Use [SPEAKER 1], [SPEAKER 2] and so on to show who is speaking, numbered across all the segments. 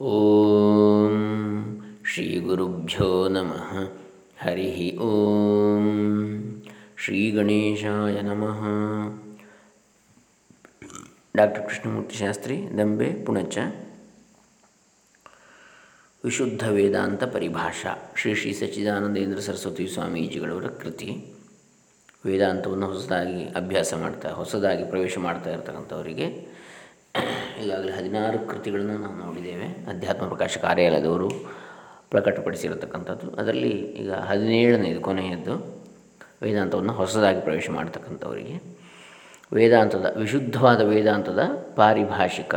[SPEAKER 1] ಓಂ ಶ್ರೀ ಗುರುಭ್ಯೋ ನಮಃ. ಹರಿ ಓಂ ಶ್ರೀ ಗಣೇಶಾಯ ನಮಃ. ಡಾಕ್ಟರ್ ಕೃಷ್ಣಮೂರ್ತಿ ಶಾಸ್ತ್ರಿ, ದಂಬೆ, ಪುಣಚ. ವಿಶುದ್ಧ ವೇದಾಂತ ಪರಿಭಾಷಾ, ಶ್ರೀ ಶ್ರೀ ಸಚ್ಚಿದಾನಂದೇಂದ್ರ ಸರಸ್ವತಿ ಸ್ವಾಮೀಜಿಗಳವರ ಕೃತಿ. ವೇದಾಂತವನ್ನು ಹೊಸದಾಗಿ ಅಭ್ಯಾಸ ಮಾಡ್ತಾ, ಹೊಸದಾಗಿ ಪ್ರವೇಶ ಮಾಡ್ತಾ ಇರತಕ್ಕಂಥವರಿಗೆ ಈಗಾಗಲೇ ಹದಿನಾರು ಕೃತಿಗಳನ್ನು ನಾವು ನೋಡಿದ್ದೇವೆ. ಅಧ್ಯಾತ್ಮ ಪ್ರಕಾಶ ಕಾರ್ಯಾಲಯದವರು ಪ್ರಕಟಪಡಿಸಿರತಕ್ಕಂಥದ್ದು. ಅದರಲ್ಲಿ ಈಗ ಹದಿನೇಳನೇದು ಕೊನೆಯದ್ದು. ವೇದಾಂತವನ್ನು ಹೊಸದಾಗಿ ಪ್ರವೇಶ ಮಾಡ್ತಕ್ಕಂಥವರಿಗೆ. ವೇದಾಂತದ, ವಿಶುದ್ಧವಾದ ವೇದಾಂತದ ಪಾರಿಭಾಷಿಕ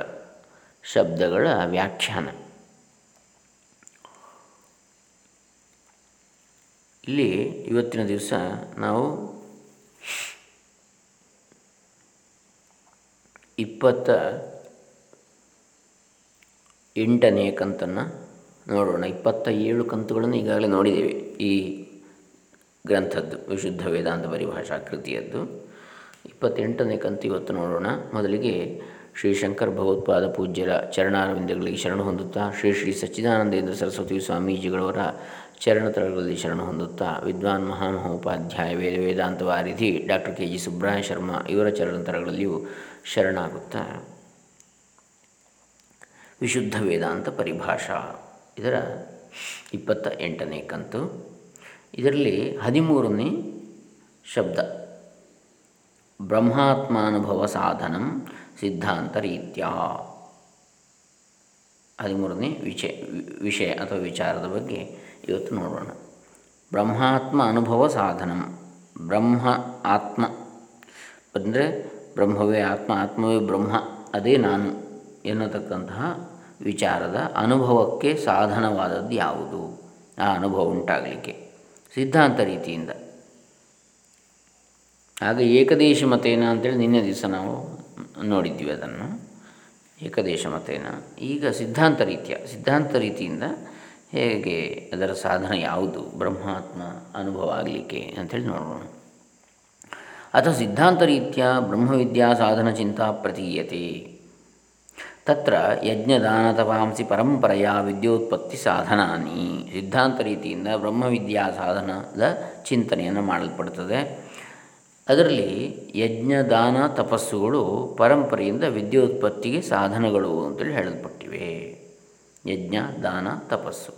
[SPEAKER 1] ಶಬ್ದಗಳ ವ್ಯಾಖ್ಯಾನ. ಇಲ್ಲಿ ಇವತ್ತಿನ ದಿವಸ ನಾವು ಇಪ್ಪತ್ತ ಎಂಟನೆಯ ಕಂತನ್ನು ನೋಡೋಣ. ಇಪ್ಪತ್ತ ಏಳು ಕಂತುಗಳನ್ನು ಈಗಾಗಲೇ ನೋಡಿದ್ದೇವೆ. ಈ ಗ್ರಂಥದ್ದು, ವಿಶುದ್ಧ ವೇದಾಂತ ಪರಿಭಾಷಾ ಕೃತಿಯದ್ದು. ಇಪ್ಪತ್ತೆಂಟನೇ ಕಂತು ಇವತ್ತು ನೋಡೋಣ. ಮೊದಲಿಗೆ ಶ್ರೀ ಶಂಕರ್ ಭಗವತ್ಪಾದ ಪೂಜ್ಯರ ಚರಣಾರವಿಂದಗಳಿಗೆ ಶರಣ ಹೊಂದುತ್ತಾ, ಶ್ರೀ ಶ್ರೀ ಸಚ್ಚಿದಾನಂದೇಂದ್ರ ಸರಸ್ವತಿ ಸ್ವಾಮೀಜಿಗಳವರ ಚರಣತರಗಳಲ್ಲಿ ಶರಣ ಹೊಂದುತ್ತಾ, ವಿದ್ವಾನ್ ಮಹಾಮಹೋಪಾಧ್ಯಾಯ ವೇದ ವೇದಾಂತ ವಾರಿಧಿ doctor K G Subraya Sharma ಇವರ ಚರಣತರಗಳಲ್ಲಿಯೂ ಶರಣಾಗುತ್ತಾ. ವಿಶುದ್ಧ ವೇದಾಂತ ಪರಿಭಾಷಾ. ಇದರ ಇಪ್ಪತ್ತ ಎಂಟನೇ ಕಂತು. ಇದರಲ್ಲಿ ಹದಿಮೂರನೇ ಶಬ್ದ. ಬ್ರಹ್ಮಾತ್ಮಾನುಭವ ಸಾಧನಂ ಸಿದ್ಧಾಂತ ರೀತ್ಯ. ಹದಿಮೂರನೇ ವಿಷಯ ವಿಷಯ ಅಥವಾ ವಿಚಾರದ ಬಗ್ಗೆ ಇವತ್ತು ನೋಡೋಣ. ಬ್ರಹ್ಮಾತ್ಮ ಅನುಭವ ಸಾಧನಂ. ಬ್ರಹ್ಮ ಆತ್ಮ. ಅಂದರೆ ಬ್ರಹ್ಮವೇ ಆತ್ಮ, ಆತ್ಮವೇ ಬ್ರಹ್ಮ, ಅದೇ ನಾನು ಎನ್ನತಕ್ಕಂತಹ ವಿಚಾರದ ಅನುಭವಕ್ಕೆ ಸಾಧನವಾದದ್ದು ಯಾವುದು? ಆ ಅನುಭವ ಉಂಟಾಗಲಿಕ್ಕೆ. ಸಿದ್ಧಾಂತ ರೀತಿಯಿಂದ. ಆಗ ಏಕದೇಶ ಮತೇನ ಅಂತೇಳಿ ನಿನ್ನೆ ದಿವಸ ನಾವು ನೋಡಿದ್ದೀವಿ ಅದನ್ನು. ಏಕದೇಶ ಮತೇನ. ಈಗ ಸಿದ್ಧಾಂತ ರೀತಿಯ. ಸಿದ್ಧಾಂತ ರೀತಿಯಿಂದ ಹೇಗೆ ಅದರ ಸಾಧನ ಯಾವುದು? ಬ್ರಹ್ಮಾತ್ಮ ಅನುಭವ ಆಗಲಿಕ್ಕೆ ಅಂಥೇಳಿ ನೋಡೋಣ. ಅಥ ಸಿದ್ಧಾಂತ ರೀತಿಯ ಬ್ರಹ್ಮವಿದ್ಯಾ ಸಾಧನ ಚಿಂತಾ ಪ್ರತೀಯತೆ. ತತ್ರ ಯಜ್ಞದಾನ ತಪಾಂಸಿ ಪರಂಪರೆಯ ವಿದ್ಯೋತ್ಪತ್ತಿ ಸಾಧನಾನಿ ಸಿದ್ಧಾಂತ ರೀತಿಯಿಂದ ಬ್ರಹ್ಮವಿದ್ಯಾ ಸಾಧನದ ಚಿಂತನೆಯನ್ನು ಮಾಡಲ್ಪಡುತ್ತದೆ ಅದರಲ್ಲಿ ಯಜ್ಞದಾನ ತಪಸ್ಸುಗಳು ಪರಂಪರೆಯಿಂದ ವಿದ್ಯೋತ್ಪತ್ತಿಗೆ ಸಾಧನಗಳು ಅಂತೇಳಿ ಹೇಳಲ್ಪಟ್ಟಿವೆ. ಯಜ್ಞ ದಾನ ತಪಸ್ಸು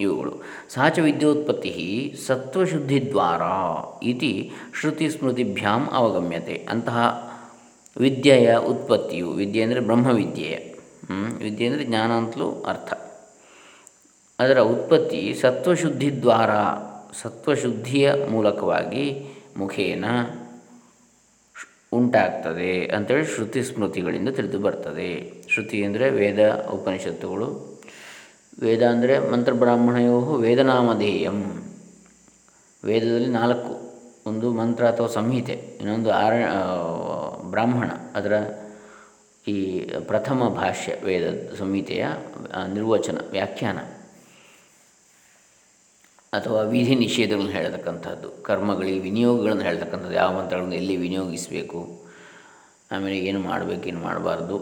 [SPEAKER 1] ಇವುಗಳು. ಸಾಚ ವಿದ್ಯೋತ್ಪತ್ತಿ ಸತ್ವಶುದ್ಧಿದ್ವಾರ ಇತಿ ಶ್ರುತಿ ಸ್ಮೃತಿಭ್ಯಾಂ ಅವಗಮ್ಯತೆ. ಅಂತಹ ವಿದ್ಯೆಯ ಉತ್ಪತ್ತಿಯು, ವಿದ್ಯೆ ಅಂದರೆ ಬ್ರಹ್ಮವಿದ್ಯೆಯ ವಿದ್ಯೆ ಅಂದರೆ ಜ್ಞಾನ ಅಂತಲೂ ಅರ್ಥ. ಅದರ ಉತ್ಪತ್ತಿ ಸತ್ವಶುದ್ಧಿದ್ವಾರ, ಸತ್ವಶುದ್ಧಿಯ ಮೂಲಕವಾಗಿ ಮುಖೇನ ಉಂಟಾಗ್ತದೆ ಅಂತೇಳಿ ಶ್ರುತಿ ಸ್ಮೃತಿಗಳಿಂದ ತಿಳಿದು ಬರ್ತದೆ. ಶ್ರುತಿ ಅಂದರೆ ವೇದ, ಉಪನಿಷತ್ತುಗಳು. ವೇದ ಅಂದರೆ ಮಂತ್ರಬ್ರಾಹ್ಮಣಯೋ ವೇದನಾಮಧೇಯಂ. ವೇದದಲ್ಲಿ ನಾಲ್ಕು, ಒಂದು ಮಂತ್ರ ಅಥವಾ ಸಂಹಿತೆ, ಇನ್ನೊಂದು ಆರ ಬ್ರಾಹ್ಮಣ ಅದರ ಈ ಪ್ರಥಮ ಭಾಷ್ಯ ವೇದ ಸಂಹಿತೆಯ ನಿರ್ವಚನ, ವ್ಯಾಖ್ಯಾನ. ಅಥವಾ ವಿಧಿ ನಿಷೇಧಗಳನ್ನು ಹೇಳ್ತಕ್ಕಂಥದ್ದು, ಕರ್ಮಗಳಿಗೆ ವಿನಿಯೋಗಗಳನ್ನು ಹೇಳ್ತಕ್ಕಂಥದ್ದು, ಯಾವ ಮಂತ್ರಗಳನ್ನು ಎಲ್ಲಿ ವಿನಿಯೋಗಿಸಬೇಕು, ಆಮೇಲೆ ಏನು ಮಾಡಬೇಕು, ಏನು ಮಾಡಬಾರ್ದು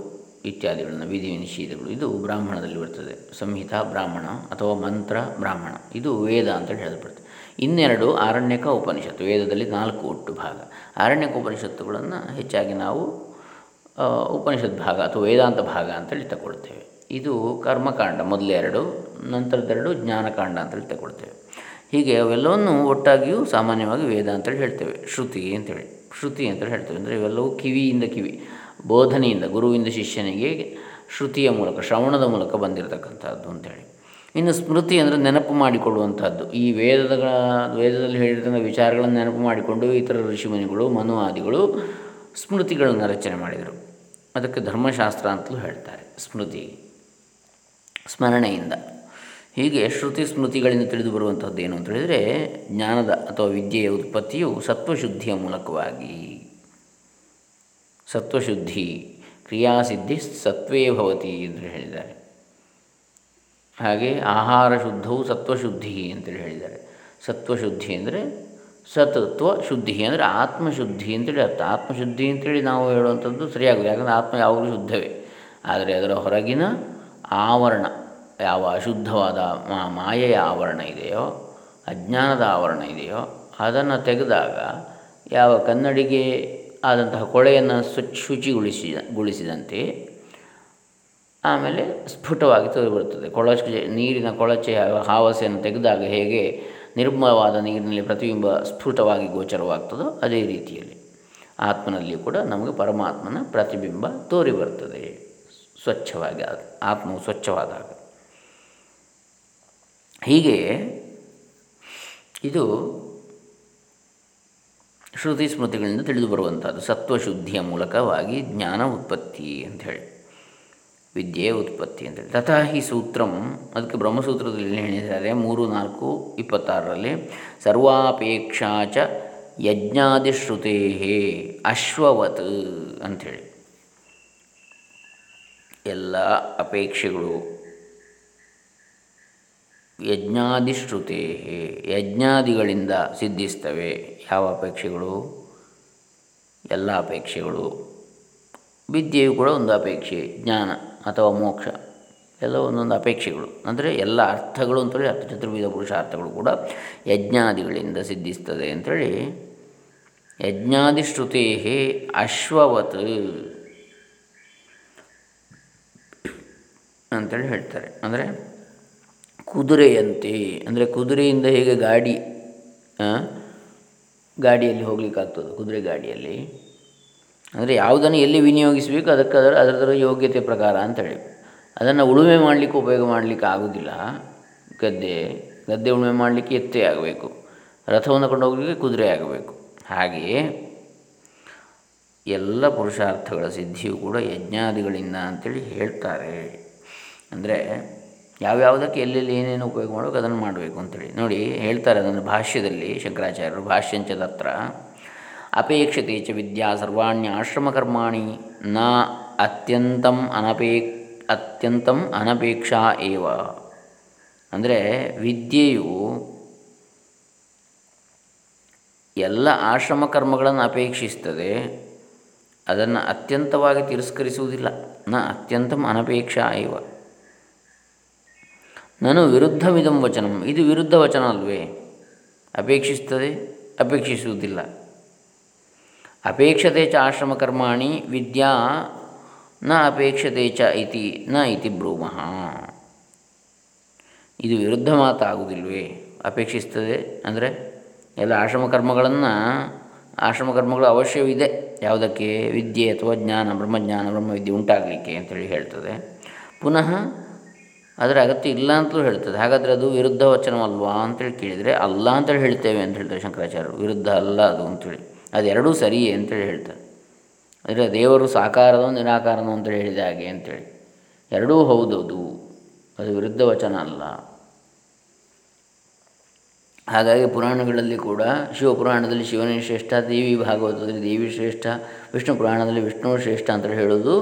[SPEAKER 1] ಇತ್ಯಾದಿಗಳನ್ನು ವಿಧಿ ನಿಷೇಧಗಳು. ಇದು ಬ್ರಾಹ್ಮಣದಲ್ಲಿ ಬರ್ತದೆ. ಸಂಹಿತ ಬ್ರಾಹ್ಮಣ ಅಥವಾ ಮಂತ್ರ ಬ್ರಾಹ್ಮಣ. ಇದು ವೇದ ಅಂತ ಹೇಳಲ್ಪಡ್ತದೆ. ಇನ್ನೆರಡು ಆರಣ್ಯಕ ಉಪನಿಷತ್ತು, ವೇದದಲ್ಲಿ ನಾಲ್ಕು ಒಟ್ಟು ಭಾಗ. ಆರಣ್ಯಕ ಉಪನಿಷತ್ತುಗಳನ್ನು ಹೆಚ್ಚಾಗಿ ನಾವು ಉಪನಿಷತ್ ಭಾಗ ಅಥವಾ ವೇದಾಂತ ಭಾಗ ಅಂತೇಳಿ ತಗೊಳ್ತೇವೆ. ಇದು ಕರ್ಮಕಾಂಡ ಮೊದಲೆರಡು ನಂತರದೆರಡು ಜ್ಞಾನಕಾಂಡ ಅಂತೇಳಿ ತಗೊಳ್ತೇವೆ. ಹೀಗೆ ಅವೆಲ್ಲವನ್ನು ಒಟ್ಟಾಗಿಯೂ ಸಾಮಾನ್ಯವಾಗಿ ವೇದ ಅಂತೇಳಿ ಹೇಳ್ತೇವೆ. ಶ್ರುತಿ ಅಂತೇಳಿ ಶ್ರುತಿ ಅಂತೇಳಿ ಹೇಳ್ತೇವೆ. ಅಂದರೆ ಇವೆಲ್ಲವೂ ಕಿವಿಯಿಂದ ಕಿವಿ, ಬೋಧನೆಯಿಂದ, ಗುರುವಿಂದ ಶಿಷ್ಯನಿಗೆ ಶ್ರುತಿಯ ಮೂಲಕ, ಶ್ರವಣದ ಮೂಲಕ ಬಂದಿರತಕ್ಕಂಥದ್ದು ಅಂತೇಳಿ. ಇನ್ನು ಸ್ಮೃತಿ ಅಂದರೆ ನೆನಪು ಮಾಡಿಕೊಳ್ಳುವಂಥದ್ದು. ಈ ವೇದದ ವೇದದಲ್ಲಿ ಹೇಳಿರ್ತಕ್ಕಂಥ ವಿಚಾರಗಳನ್ನು ನೆನಪು ಮಾಡಿಕೊಂಡು ಇತರ ಋಷಿಮುನಿಗಳು ಮನುವಾದಿಗಳು ಸ್ಮೃತಿಗಳನ್ನು ರಚನೆ ಮಾಡಿದರು. ಅದಕ್ಕೆ ಧರ್ಮಶಾಸ್ತ್ರ ಅಂತಲೂ ಹೇಳ್ತಾರೆ, ಸ್ಮೃತಿ. ಸ್ಮರಣೆಯಿಂದ. ಹೀಗೆ ಶ್ರುತಿ ಸ್ಮೃತಿಗಳಿಂದ ತಿಳಿದು ಬರುವಂಥದ್ದು ಏನು ಅಂತ ಹೇಳಿದರೆ, ಜ್ಞಾನದ ಅಥವಾ ವಿದ್ಯೆಯ ಉತ್ಪತ್ತಿಯು ಸತ್ವಶುದ್ಧಿಯ ಮೂಲಕವಾಗಿ. ಸತ್ವಶುದ್ಧಿ, ಕ್ರಿಯಾಸಿದ್ಧಿ ಸತ್ವೇ ಭವತಿ ಎಂದು ಹೇಳಿದ್ದಾರೆ. ಹಾಗೆ ಆಹಾರ ಶುದ್ಧವು ಸತ್ವಶುದ್ಧಿ ಅಂತೇಳಿ ಹೇಳಿದ್ದಾರೆ. ಸತ್ವಶುದ್ಧಿ ಅಂದರೆ ಸತತ್ವ ಶುದ್ಧಿ ಅಂದರೆ ಆತ್ಮಶುದ್ಧಿ ಅಂತೇಳಿ ಅರ್ಥ. ಆತ್ಮಶುದ್ಧಿ ಅಂತೇಳಿ ನಾವು ಹೇಳುವಂಥದ್ದು ಸರಿಯಾಗುತ್ತೆ ಯಾಕಂದರೆ ಆತ್ಮ ಯಾವಾಗಲೂ ಶುದ್ಧವೇ. ಆದರೆ ಅದರ ಹೊರಗಿನ ಆವರಣ, ಯಾವ ಅಶುದ್ಧವಾದ ಮಾಯೆಯ ಆವರಣ ಇದೆಯೋ, ಅಜ್ಞಾನದ ಆವರಣ ಇದೆಯೋ, ಅದನ್ನು ತೆಗೆದಾಗ ಯಾವ ಕನ್ನಡಿಗೆ ಆದಂತಹ ಕೊಳೆಯನ್ನು ಸ್ವಚ್ಛ ಶುಚಿಗೊಳಿಸಿದ, ಗೊಳಿಸಿದಂತೆ ಆಮೇಲೆ ಸ್ಫುಟವಾಗಿ ತೋರಿಬರುತ್ತದೆ ಕೊಳಚೆ, ನೀರಿನ ಕೊಳಚೆ ಹಾವಸೆಯನ್ನು ತೆಗೆದಾಗ ಹೇಗೆ ನಿರ್ಮಲವಾದ ನೀರಿನಲ್ಲಿ ಪ್ರತಿಬಿಂಬ ಸ್ಫುಟವಾಗಿ ಗೋಚರವಾಗ್ತದೋ ಅದೇ ರೀತಿಯಲ್ಲಿ ಆತ್ಮನಲ್ಲಿ ಕೂಡ ನಮಗೆ ಪರಮಾತ್ಮನ ಪ್ರತಿಬಿಂಬ ತೋರಿ ಬರ್ತದೆ ಸ್ವಚ್ಛವಾಗಿ ಆತ್ಮವು ಸ್ವಚ್ಛವಾದಾಗ. ಹೀಗೆ ಇದು ಶ್ರುತಿ ಸ್ಮೃತಿಗಳಿಂದ ತಿಳಿದು ಬರುವಂಥದ್ದು. ಸತ್ವಶುದ್ಧಿಯ ಮೂಲಕವಾಗಿ ಜ್ಞಾನ ಉತ್ಪತ್ತಿ ಅಂಥೇಳಿ ವಿದ್ಯೆಯ ಉತ್ಪತ್ತಿ ಅಂತೇಳಿ ತಥಾ ಹಿ ಸೂತ್ರಂ, ಅದಕ್ಕೆ ಬ್ರಹ್ಮಸೂತ್ರದಲ್ಲಿ ಹೇಳಿದ್ದಾರೆ? ಮೂರು, ನಾಲ್ಕು, ಇಪ್ಪತ್ತಾರರಲ್ಲಿ, ಸರ್ವಾಪೇಕ್ಷಾ ಚ ಯಜ್ಞಾದಿಶ್ರುತೇ ಅಶ್ವವತ್ ಅಂಥೇಳಿ. ಎಲ್ಲ ಅಪೇಕ್ಷೆಗಳು ಯಜ್ಞಾದಿಶ್ರುತೇ ಯಜ್ಞಾದಿಗಳಿಂದ ಸಿದ್ಧಿಸ್ತವೆ. ಯಾವ ಅಪೇಕ್ಷೆಗಳು? ಎಲ್ಲ ಅಪೇಕ್ಷೆಗಳು. ವಿದ್ಯೆಯು ಕೂಡ ಒಂದು ಅಪೇಕ್ಷೆ, ಜ್ಞಾನ. ಅಥವಾ ಮೋಕ್ಷ ಎಲ್ಲ ಒಂದೊಂದು ಅಪೇಕ್ಷೆಗಳು. ಅಂದರೆ ಎಲ್ಲ ಅರ್ಥಗಳು ಅಂತೇಳಿ ಅರ್ಥ ಚತುರ್ವಿಧ ಪುರುಷಾರ್ಥಗಳು ಕೂಡ ಯಜ್ಞಾದಿಗಳಿಂದ ಸಿದ್ಧಿಸ್ತದೆ ಅಂಥೇಳಿ ಯಜ್ಞಾದಿಶ್ರುತೇ ಅಶ್ವವತ್ ಅಂತೇಳಿ ಹೇಳ್ತಾರೆ. ಅಂದರೆ ಕುದುರೆಯಂತೆ, ಅಂದರೆ ಕುದುರೆಯಿಂದ ಹೇಗೆ ಗಾಡಿ ಗಾಡಿಯಲ್ಲಿ ಹೋಗ್ಲಿಕ್ಕಾಗ್ತದೆ, ಕುದುರೆ ಗಾಡಿಯಲ್ಲಿ. ಅಂದರೆ ಯಾವುದನ್ನು ಎಲ್ಲಿ ವಿನಿಯೋಗಿಸಬೇಕು ಅದಕ್ಕೆ ಅದರ ಅದರದರ ಯೋಗ್ಯತೆ ಪ್ರಕಾರ ಅಂತೇಳಿ ಅದನ್ನು ಉಳುಮೆ ಮಾಡಲಿಕ್ಕೆ ಉಪಯೋಗ ಮಾಡಲಿಕ್ಕೆ ಆಗೋದಿಲ್ಲ. ಗದ್ದೆ ಗದ್ದೆ ಉಳುಮೆ ಮಾಡಲಿಕ್ಕೆ ಎತ್ತೇ ಆಗಬೇಕು. ರಥವನ್ನು ಕೊಂಡೋಗಲಿಕ್ಕೆ ಕುದುರೆ ಆಗಬೇಕು. ಹಾಗೆಯೇ ಎಲ್ಲ ಪುರುಷಾರ್ಥಗಳ ಸಿದ್ಧಿಯು ಕೂಡ ಯಜ್ಞಾದಿಗಳಿಂದ ಅಂತೇಳಿ ಹೇಳ್ತಾರೆ. ಅಂದರೆ ಯಾವ್ಯಾವುದಕ್ಕೆ ಎಲ್ಲೆಲ್ಲಿ ಏನೇನು ಉಪಯೋಗ ಮಾಡಬೇಕು ಅದನ್ನು ಮಾಡಬೇಕು ಅಂತೇಳಿ. ನೋಡಿ ಹೇಳ್ತಾರೆ ಅದನ್ನು ಭಾಷ್ಯದಲ್ಲಿ ಶಂಕರಾಚಾರ್ಯರು ಭಾಷ್ಯಂಚ ತತ್ರ. ಅಪೇಕ್ಷತೆ ಚ ವಿದ್ಯಾ ಸರ್ವಾಣ್ಯ ಆಶ್ರಮಕರ್ಮಾಣಿ ನ ಅತ್ಯಂತಂ ಅನಪೇ ಅತ್ಯಂತಂ ಅನಪೇಕ್ಷಾ ಏವ. ಅಂದರೆ ವಿದ್ಯೆಯು ಎಲ್ಲ ಆಶ್ರಮ ಕರ್ಮಗಳನ್ನು ಅಪೇಕ್ಷಿಸ್ತದೆ, ಅದನ್ನು ಅತ್ಯಂತವಾಗಿ ತಿರಸ್ಕರಿಸುವುದಿಲ್ಲ. ನ ಅತ್ಯಂತಂ ಅನಪೇಕ್ಷಾ ಇವ ನಾನು ವಿರುದ್ಧವಿದಂ ವಚನಂ. ಇದು ವಿರುದ್ಧ ವಚನ ಅಲ್ವೇ? ಅಪೇಕ್ಷಿಸ್ತದೆ, ಅಪೇಕ್ಷಿಸುವುದಿಲ್ಲ. ಅಪೇಕ್ಷತೆ ಚ ಆಶ್ರಮಕರ್ಮಾಣಿ ವಿದ್ಯಾ ನ ಅಪೇಕ್ಷತೆ ಚ ಇತಿ ನ ಇತಿ ಬ್ರೂಮಃ. ಇದು ವಿರುದ್ಧ ಮಾತಾಗುವುದಿಲ್ವೇ? ಅಪೇಕ್ಷಿಸ್ತದೆ ಅಂದರೆ ಎಲ್ಲ ಆಶ್ರಮ ಕರ್ಮಗಳನ್ನು ಆಶ್ರಮ ಕರ್ಮಗಳು ಅವಶ್ಯವಿದೆ. ಯಾವುದಕ್ಕೆ? ವಿದ್ಯೆ ಅಥವಾ ಜ್ಞಾನ, ಬ್ರಹ್ಮಜ್ಞಾನ, ಬ್ರಹ್ಮವಿದ್ಯೆ ಉಂಟಾಗಲಿಕ್ಕೆ ಅಂತೇಳಿ ಹೇಳ್ತದೆ. ಪುನಃ ಅದರ ಅಗತ್ಯ ಇಲ್ಲ ಅಂತಲೂ ಹೇಳ್ತದೆ. ಹಾಗಾದರೆ ಅದು ವಿರುದ್ಧ ವಚನವಲ್ವಾ ಅಂತೇಳಿ ಕೇಳಿದರೆ ಅಲ್ಲ ಅಂತೇಳಿ ಹೇಳ್ತೇವೆ ಅಂತ ಹೇಳ್ತಾರೆ ಶಂಕರಾಚಾರ್ಯರು. ವಿರುದ್ಧ ಅಲ್ಲ ಅದು ಅಂತೇಳಿ. ಅದೆರಡೂ ಸರಿಯೇ ಅಂತೇಳಿ ಹೇಳ್ತಾರೆ. ಅಂದರೆ ದೇವರು ಸಾಕಾರದೋ ನಿರಾಕಾರನೋ ಅಂತೇಳಿ ಹೇಳಿದ ಹಾಗೆ ಅಂತೇಳಿ ಎರಡೂ ಹೌದದು. ಅದು ವಿರುದ್ಧ ವಚನ ಅಲ್ಲ. ಹಾಗಾಗಿ ಪುರಾಣಗಳಲ್ಲಿ ಕೂಡ ಶಿವಪುರಾಣದಲ್ಲಿ ಶಿವನೇ ಶ್ರೇಷ್ಠ, ದೇವಿ ಭಾಗವತದಲ್ಲಿ ದೇವಿ ಶ್ರೇಷ್ಠ, ವಿಷ್ಣು ಪುರಾಣದಲ್ಲಿ ವಿಷ್ಣು ಶ್ರೇಷ್ಠ ಅಂತ ಹೇಳೋದು,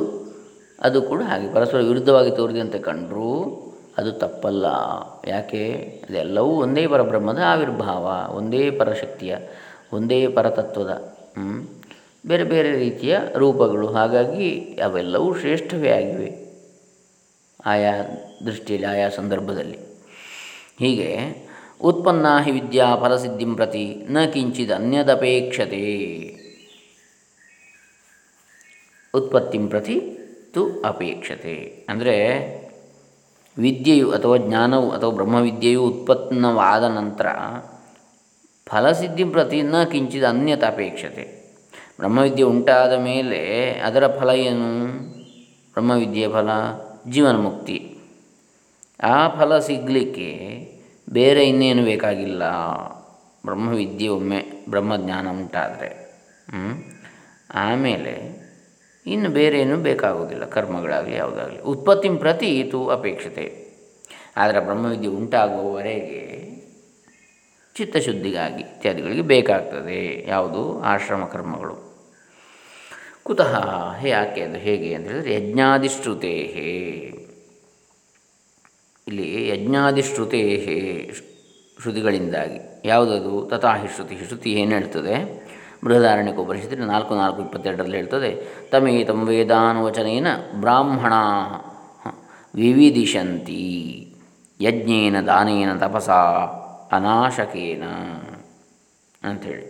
[SPEAKER 1] ಅದು ಕೂಡ ಹಾಗೆ. ಪರಸ್ಪರ ವಿರುದ್ಧವಾಗಿ ತೋರಿದೆ ಅಂತ ಕಂಡರೂ ಅದು ತಪ್ಪಲ್ಲ. ಯಾಕೆ? ಅದೆಲ್ಲವೂ ಒಂದೇ ಪರಬ್ರಹ್ಮದ ಆವಿರ್ಭಾವ, ಒಂದೇ ಪರಶಕ್ತಿಯ. ಒಂದೇ ಪರತತ್ವದ ಬೇರೆ ಬೇರೆ ರೀತಿಯ ರೂಪಗಳು. ಹಾಗಾಗಿ ಅವೆಲ್ಲವೂ ಶ್ರೇಷ್ಠವೇ ಆಗಿವೆ ಆಯಾ ದೃಷ್ಟಿಯಲ್ಲಿ, ಆಯಾ ಸಂದರ್ಭದಲ್ಲಿ. ಹೀಗೆ ಉತ್ಪನ್ನ ಹಿ ವಿದ್ಯಾ ಫಲಸಿದ್ಧಿಂ ಪ್ರತಿ ನ ಕಿಂಚಿದ ಅನ್ಯದಪೇಕ್ಷತೆ. ಉತ್ಪತ್ತಿಂ ಪ್ರತಿ ತು ಅಪೇಕ್ಷತೆ. ಅಂದರೆ ವಿದ್ಯೆಯು ಅಥವಾ ಜ್ಞಾನವು ಅಥವಾ ಬ್ರಹ್ಮವಿದ್ಯೆಯು ಉತ್ಪನ್ನವಾದ ನಂತರ ಫಲಸಿದ್ಧಿ ಪ್ರತಿ ನ ಕಿಂಚಿತ್ ಅನ್ಯತ ಅಪೇಕ್ಷತೆ ಬ್ರಹ್ಮವಿದ್ಯೆ ಉಂಟಾದ ಮೇಲೆ ಅದರ ಫಲ ಏನು? ಬ್ರಹ್ಮವಿದ್ಯೆಯ ಫಲ ಜೀವನ ಮುಕ್ತಿ. ಆ ಫಲ ಸಿಗಲಿಕ್ಕೆ ಬೇರೆ ಇನ್ನೇನು ಬೇಕಾಗಿಲ್ಲ. ಬ್ರಹ್ಮವಿದ್ಯೆ ಒಮ್ಮೆ ಬ್ರಹ್ಮಜ್ಞಾನ ಉಂಟಾದರೆ. ಆಮೇಲೆ ಇನ್ನು ಬೇರೆ ಏನು ಬೇಕಾಗೋದಿಲ್ಲ ಕರ್ಮಗಳಾಗಲಿ ಯಾವುದಾಗಲಿ. ಉತ್ಪತ್ತಿ ಪ್ರತಿ ಇದು ಅಪೇಕ್ಷತೆ. ಆದರೆ ಬ್ರಹ್ಮವಿದ್ಯೆ ಉಂಟಾಗುವವರೆಗೆ ಚಿತ್ತಶುದ್ಧಿಗಾಗಿ ಇತ್ಯಾದಿಗಳಿಗೆ ಬೇಕಾಗ್ತದೆ. ಯಾವುದು? ಆಶ್ರಮ ಕರ್ಮಗಳು. ಕುತಃ ಹೇ ಯಾಕೆ ಅದು ಹೇಗೆ ಅಂತ ಹೇಳಿದರೆ ಯಜ್ಞಾದಿಶ್ರುತೇ ಇಲ್ಲಿ ಯಜ್ಞಾದಿಶ್ರುತೇ ಶ್ರುತಿಗಳಿಂದಾಗಿ. ಯಾವುದದು? ತಥಾಹಿ ಶ್ರುತಿ. ಶ್ರುತಿ ಏನು ಹೇಳ್ತದೆ? ಬೃಹದಾರಣ್ಯಕ್ಕೆ ಉಪನಿಷತ್ತಿನ ನಾಲ್ಕು ನಾಲ್ಕು ಇಪ್ಪತ್ತೆರಡರಲ್ಲಿ ಹೇಳ್ತದೆ, ತಮೇತಂ ವೇದಾನುವಚನೇನ ಬ್ರಾಹ್ಮಣ ವಿವಿಧಿಶಂತಿ, ಯಜ್ಞೇನ ದಾನೇನ ತಪಸ. ಅನಾಶಕೇನ ಅಂಥೇಳಿ.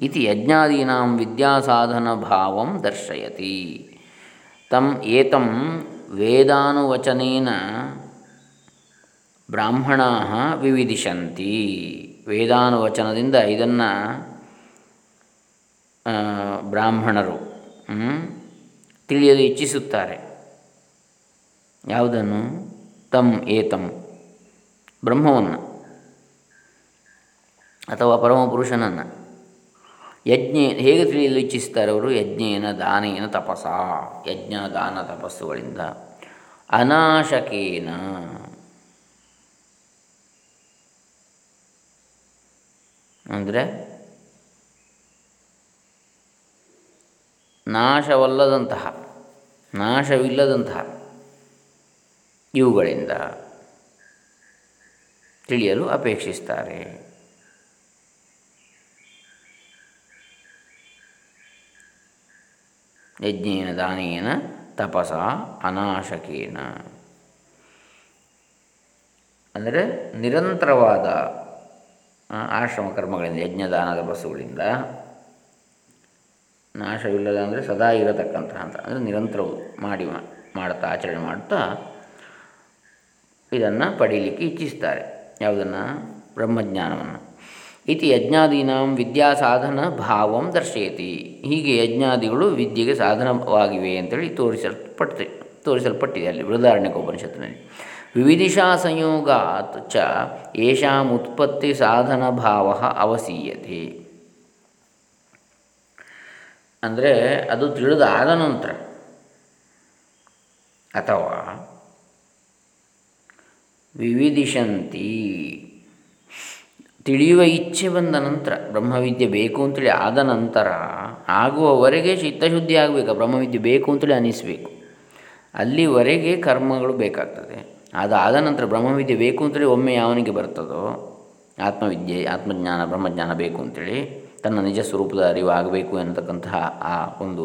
[SPEAKER 1] ಇತಿ ಯಜ್ಞಾದೀನಾಂ ವಿದ್ಯಾಸಾಧನ ಭಾವಂ ದರ್ಶಯತಿ. ತಂ ಏತಂ ವೇದಾನುವಚನೇನ ಬ್ರಾಹ್ಮಣ ವಿವಿಧಿಶಂತಿ. ವೇದಾನುವಚನದಿಂದ ಇದನ್ನು ಬ್ರಾಹ್ಮಣರು ತಿಳಿಯಲು ಇಚ್ಛಿಸುತ್ತಾರೆ. ಯಾವುದನ್ನು? ತಮ್ ಏತಂ. ಬ್ರಹ್ಮವನ್ನು. ಅಥವಾ ಪರಮಪುರುಷನನ್ನು ಯಜ್ಞ, ಹೇಗೆ ತಿಳಿಯಲು ಇಚ್ಛಿಸ್ತಾರೆ ಅವರು? ಯಜ್ಞೇನ ದಾನೇನ ತಪಸ ಯಜ್ಞ ದಾನ ತಪಸ್ಸುಗಳಿಂದ. ಅನಾಶಕೇನ? ಅಂದರೆ? ನಾಶವಲ್ಲದಂತಹ, ನಾಶವಿಲ್ಲದಂತಹ ಇವುಗಳಿಂದ ತಿಳಿಯಲು ಅಪೇಕ್ಷಿಸ್ತಾರೆ. ಯಜ್ಞೇನ ದಾನೇನ ತಪಸ ಅನಾಶಕೇನ. ಅಂದರೆ ನಿರಂತರವಾದ ಆಶ್ರಮ ಕರ್ಮಗಳಿಂದ, ಯಜ್ಞದಾನ ತಪಸ್ಸುಗಳಿಂದ ನಾಶವಿಲ್ಲದ ಅಂದರೆ ಸದಾ ಇರತಕ್ಕಂತಹ ಅಂತ. ಅಂದರೆ ನಿರಂತರವು ಮಾಡಿ ಮಾಡ್ತಾ ಆಚರಣೆ ಮಾಡ್ತಾ ಇದನ್ನು ಪಡೀಲಿಕ್ಕೆ ಇಚ್ಛಿಸ್ತಾರೆ. ಯಾವುದನ್ನು? ಬ್ರಹ್ಮಜ್ಞಾನವನ್ನು. ಇತಿ ಯಜ್ಞಾದೀನಾಂ ವಿದ್ಯಾ ಸಾಧನ ಭಾವಂ ದರ್ಶಯತಿ. ಹೀಗೆ ಯಜ್ಞಾದಿಗಳು ವಿದ್ಯೆಗೆ ಸಾಧನವಾಗಿವೆ ಅಂತೇಳಿ ತೋರಿಸಲ್ಪಟ್ಟಿದೆ ತೋರಿಸಲ್ಪಟ್ಟಿದೆ ಅಲ್ಲಿ ಉಪನಿಷತ್ತಿನಲ್ಲಿ ವಿವಿಧಿಷಾ ಸಂಯೋಗಾತ್ ಚ ಯಶಾಂ ಉತ್ಪತ್ತಿ ಸಾಧನ ಭಾವ ಅವಸೀಯತೆ. ಅಂದರೆ ಅದು ತಿಳಿದಾದ ನಂತರ ಅಥವಾ ವಿವಿಧಿಷಂತಿ ತಿಳಿಯುವ ಇಚ್ಛೆ ಬಂದ ನಂತರ ಬ್ರಹ್ಮವಿದ್ಯೆ ಬೇಕು ಅಂತೇಳಿ ಆದ ನಂತರ ಆಗುವವರೆಗೆ ಚಿತ್ತಶುದ್ಧಿ ಆಗಬೇಕು, ಬ್ರಹ್ಮವಿದ್ಯೆ ಬೇಕು ಅಂತೇಳಿ ಅನ್ನಿಸಬೇಕು ಅಲ್ಲಿವರೆಗೆ ಕರ್ಮಗಳು ಬೇಕಾಗ್ತದೆ. ಅದಾದ ನಂತರ ಬ್ರಹ್ಮವಿದ್ಯೆ ಬೇಕು ಅಂತೇಳಿ ಒಮ್ಮೆ ಯಾವನಿಗೆ ಬರ್ತದೋ, ಆತ್ಮವಿದ್ಯೆ, ಆತ್ಮಜ್ಞಾನ, ಬ್ರಹ್ಮಜ್ಞಾನ ಬೇಕು ಅಂತೇಳಿ ತನ್ನ ನಿಜ ಸ್ವರೂಪದ ಅರಿವು ಆಗಬೇಕು ಎನ್ನತಕ್ಕಂತಹ ಆ ಒಂದು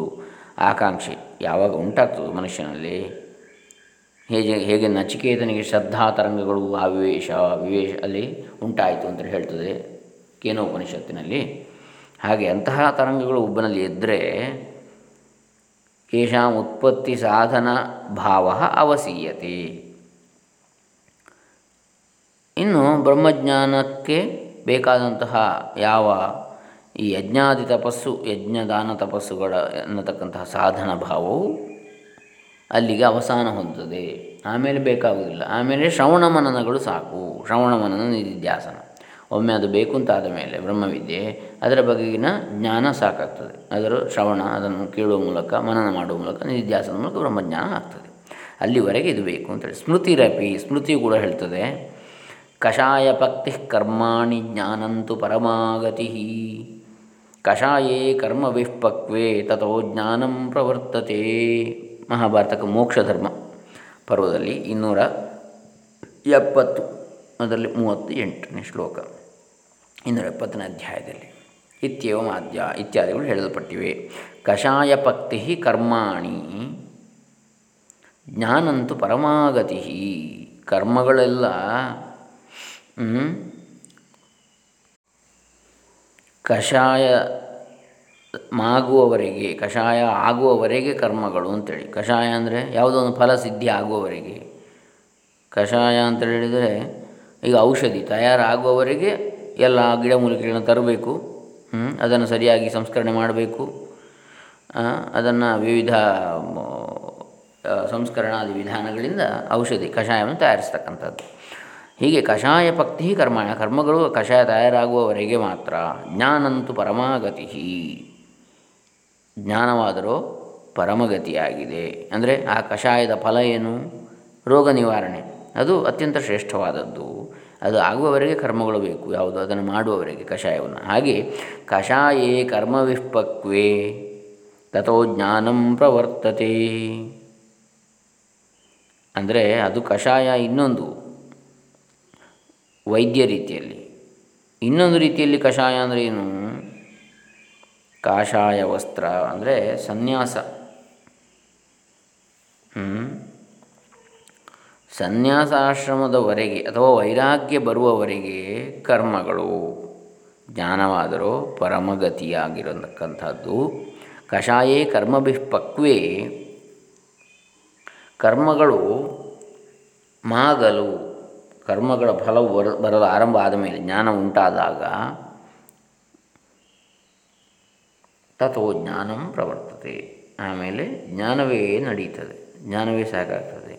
[SPEAKER 1] ಆಕಾಂಕ್ಷೆ ಯಾವಾಗ ಉಂಟಾಗ್ತದೋ ಮನುಷ್ಯನಲ್ಲಿ ಹೇಗೆ ಹೇಗೆ ನಚಿಕೇತನಿಗೆ ಶ್ರದ್ಧಾ ತರಂಗಗಳು ಆವಿವೇಶ, ವಿವೇಶ ಅಲ್ಲಿ ಉಂಟಾಯಿತು ಅಂತ ಹೇಳ್ತದೆ ಕೇನೋಪನಿಷತ್ತಿನಲ್ಲಿ. ಹಾಗೆ ಅಂತಹ ತರಂಗಗಳು ಒಬ್ಬನಲ್ಲಿ ಎದ್ದರೆ ಕೇಶಾಂ ಉತ್ಪತ್ತಿ ಸಾಧನ ಭಾವ ಅವಸೀಯತೆ. ಇನ್ನು ಬ್ರಹ್ಮಜ್ಞಾನಕ್ಕೆ ಬೇಕಾದಂತಹ ಯಾವ ಈ ಯಜ್ಞಾದಿ ತಪಸ್ಸು, ಯಜ್ಞದಾನ ತಪಸ್ಸುಗಳ ಅನ್ನತಕ್ಕಂತಹ ಸಾಧನ ಭಾವವು ಅಲ್ಲಿಗೆ ಅವಸಾನ ಹೊಂದುತ್ತದೆ. ಆಮೇಲೆ ಬೇಕಾಗುವುದಿಲ್ಲ. ಆಮೇಲೆ ಶ್ರವಣ ಮನನಗಳು ಸಾಕು. ಶ್ರವಣ ಮನನ ನಿಧಿಧ್ಯಾಸನ. ಒಮ್ಮೆ ಅದು ಬೇಕು ಅಂತಾದ ಮೇಲೆ ಬ್ರಹ್ಮವಿದ್ಯೆ ಅದರ ಬಗೆಗಿನ ಜ್ಞಾನ ಸಾಕಾಗ್ತದೆ. ಅದರ ಶ್ರವಣ ಅದನ್ನು ಕೇಳುವ ಮೂಲಕ, ಮನನ ಮಾಡುವ ಮೂಲಕ, ನಿಧಿಧ್ಯಾಸನ ಮೂಲಕ ಬ್ರಹ್ಮಜ್ಞಾನ ಆಗ್ತದೆ. ಅಲ್ಲಿವರೆಗೆ ಇದು ಬೇಕು ಅಂತೇಳಿ ಸ್ಮೃತಿರಪಿ ಸ್ಮೃತಿ ಕೂಡ ಹೇಳ್ತದೆ. ಕಷಾಯ ಭಕ್ತಿ ಕರ್ಮಾಣಿ ಜ್ಞಾನಂತು ಪರಮಾಗತಿ. ಕಷಾಯೇ ಕರ್ಮ ವಿಪಕ್ವೇ ತಥೋ ಜ್ಞಾನಂ ಪ್ರವರ್ತತೆ. ಮಹಾಭಾರತಕ್ಕೆ ಮೋಕ್ಷಧರ್ಮ ಪರ್ವದಲ್ಲಿ ಇನ್ನೂರ ಎಪ್ಪತ್ತು, ಅದರಲ್ಲಿ ಮೂವತ್ತು ಎಂಟನೇ ಶ್ಲೋಕ, ಇನ್ನೂರ ಎಪ್ಪತ್ತನೇ ಅಧ್ಯಾಯದಲ್ಲಿ. ಇತ್ಯವ ಮಾಧ್ಯ ಇತ್ಯಾದಿಗಳು ಹೇಳಲ್ಪಟ್ಟಿವೆ. ಕಷಾಯ ಪಕ್ತಿ ಕರ್ಮಾಣಿ, ಜ್ಞಾನಂತು ಪರಮಾಗತಿ ಕರ್ಮಗಳೆಲ್ಲ ಕಷಾಯ ಮಾಗುವವರೆಗೆ, ಕಷಾಯ ಆಗುವವರೆಗೆ ಕರ್ಮಗಳು ಅಂತೇಳಿ. ಕಷಾಯ ಅಂದರೆ ಯಾವುದೋ ಒಂದು ಫಲಸಿದ್ಧಿ ಆಗುವವರೆಗೆ. ಕಷಾಯ ಅಂತ ಹೇಳಿದರೆ ಈಗ ಔಷಧಿ ತಯಾರಾಗುವವರೆಗೆ ಎಲ್ಲ ಗಿಡಮೂಲಿಕೆಗಳನ್ನು ತರಬೇಕು ಅದನ್ನು ಸರಿಯಾಗಿ ಸಂಸ್ಕರಣೆ ಮಾಡಬೇಕು ಅದನ್ನು ವಿವಿಧ ಸಂಸ್ಕರಣಾದಿ ವಿಧಾನಗಳಿಂದ ಔಷಧಿ, ಕಷಾಯವನ್ನು ತಯಾರಿಸ್ತಕ್ಕಂಥದ್ದು. ಹೀಗೆ ಕಷಾಯ ಪಕ್ತಿ ಕರ್ಮ ಕರ್ಮಗಳು ಕಷಾಯ ತಯಾರಾಗುವವರೆಗೆ ಮಾತ್ರ. ಜ್ಞಾನಂತು ಪರಮಾಗತಿ ಜ್ಞಾನವಾದರೂ ಪರಮಗತಿಯಾಗಿದೆ. ಅಂದರೆ ಆ ಕಷಾಯದ ಫಲ ಏನು? ರೋಗ ನಿವಾರಣೆ. ಅದು ಅತ್ಯಂತ ಶ್ರೇಷ್ಠವಾದದ್ದು. ಅದು ಆಗುವವರೆಗೆ ಕರ್ಮಗಳು ಬೇಕು. ಯಾವುದು? ಅದನ್ನು ಮಾಡುವವರೆಗೆ ಕಷಾಯವನ್ನು. ಹಾಗೆ ಕಷಾಯೇ ಕರ್ಮವಿಷ್ಪಕ್ವೇ ತಥೋ ಜ್ಞಾನಂ ಪ್ರವರ್ತತೆ. ಅಂದರೆ ಅದು ಕಷಾಯ ಇನ್ನೊಂದು ವೈದ್ಯ ರೀತಿಯಲ್ಲಿ. ಇನ್ನೊಂದು ರೀತಿಯಲ್ಲಿ ಕಷಾಯ ಅಂದರೆ ಏನು? ಕಾಷಾಯ ವಸ್ತ್ರ ಅಂದರೆ ಸನ್ಯಾಸ. ಸನ್ಯಾಸಾಶ್ರಮದವರೆಗೆ ಅಥವಾ ವೈರಾಗ್ಯ ಬರುವವರೆಗೆ ಕರ್ಮಗಳು. ಜ್ಞಾನವಾದರೂ ಪರಮಗತಿಯಾಗಿರತಕ್ಕಂಥದ್ದು. ಕಷಾಯೇ ಕರ್ಮಭಿಪಕ್ವೇ. ಕರ್ಮಗಳು ಮಾಗಲು. ಕರ್ಮಗಳ ಫಲವು ಬರ ಬರಲು ಆರಂಭ ಆದ ಮೇಲೆ ಜ್ಞಾನ ಉಂಟಾದಾಗ ತಥೋ ಜ್ಞಾನಂ ಪ್ರವರ್ತತೆ. ಆಮೇಲೆ ಜ್ಞಾನವೇ ನಡೀತದೆ. ಜ್ಞಾನವೇ ಸಾಕಾಗ್ತದೆ.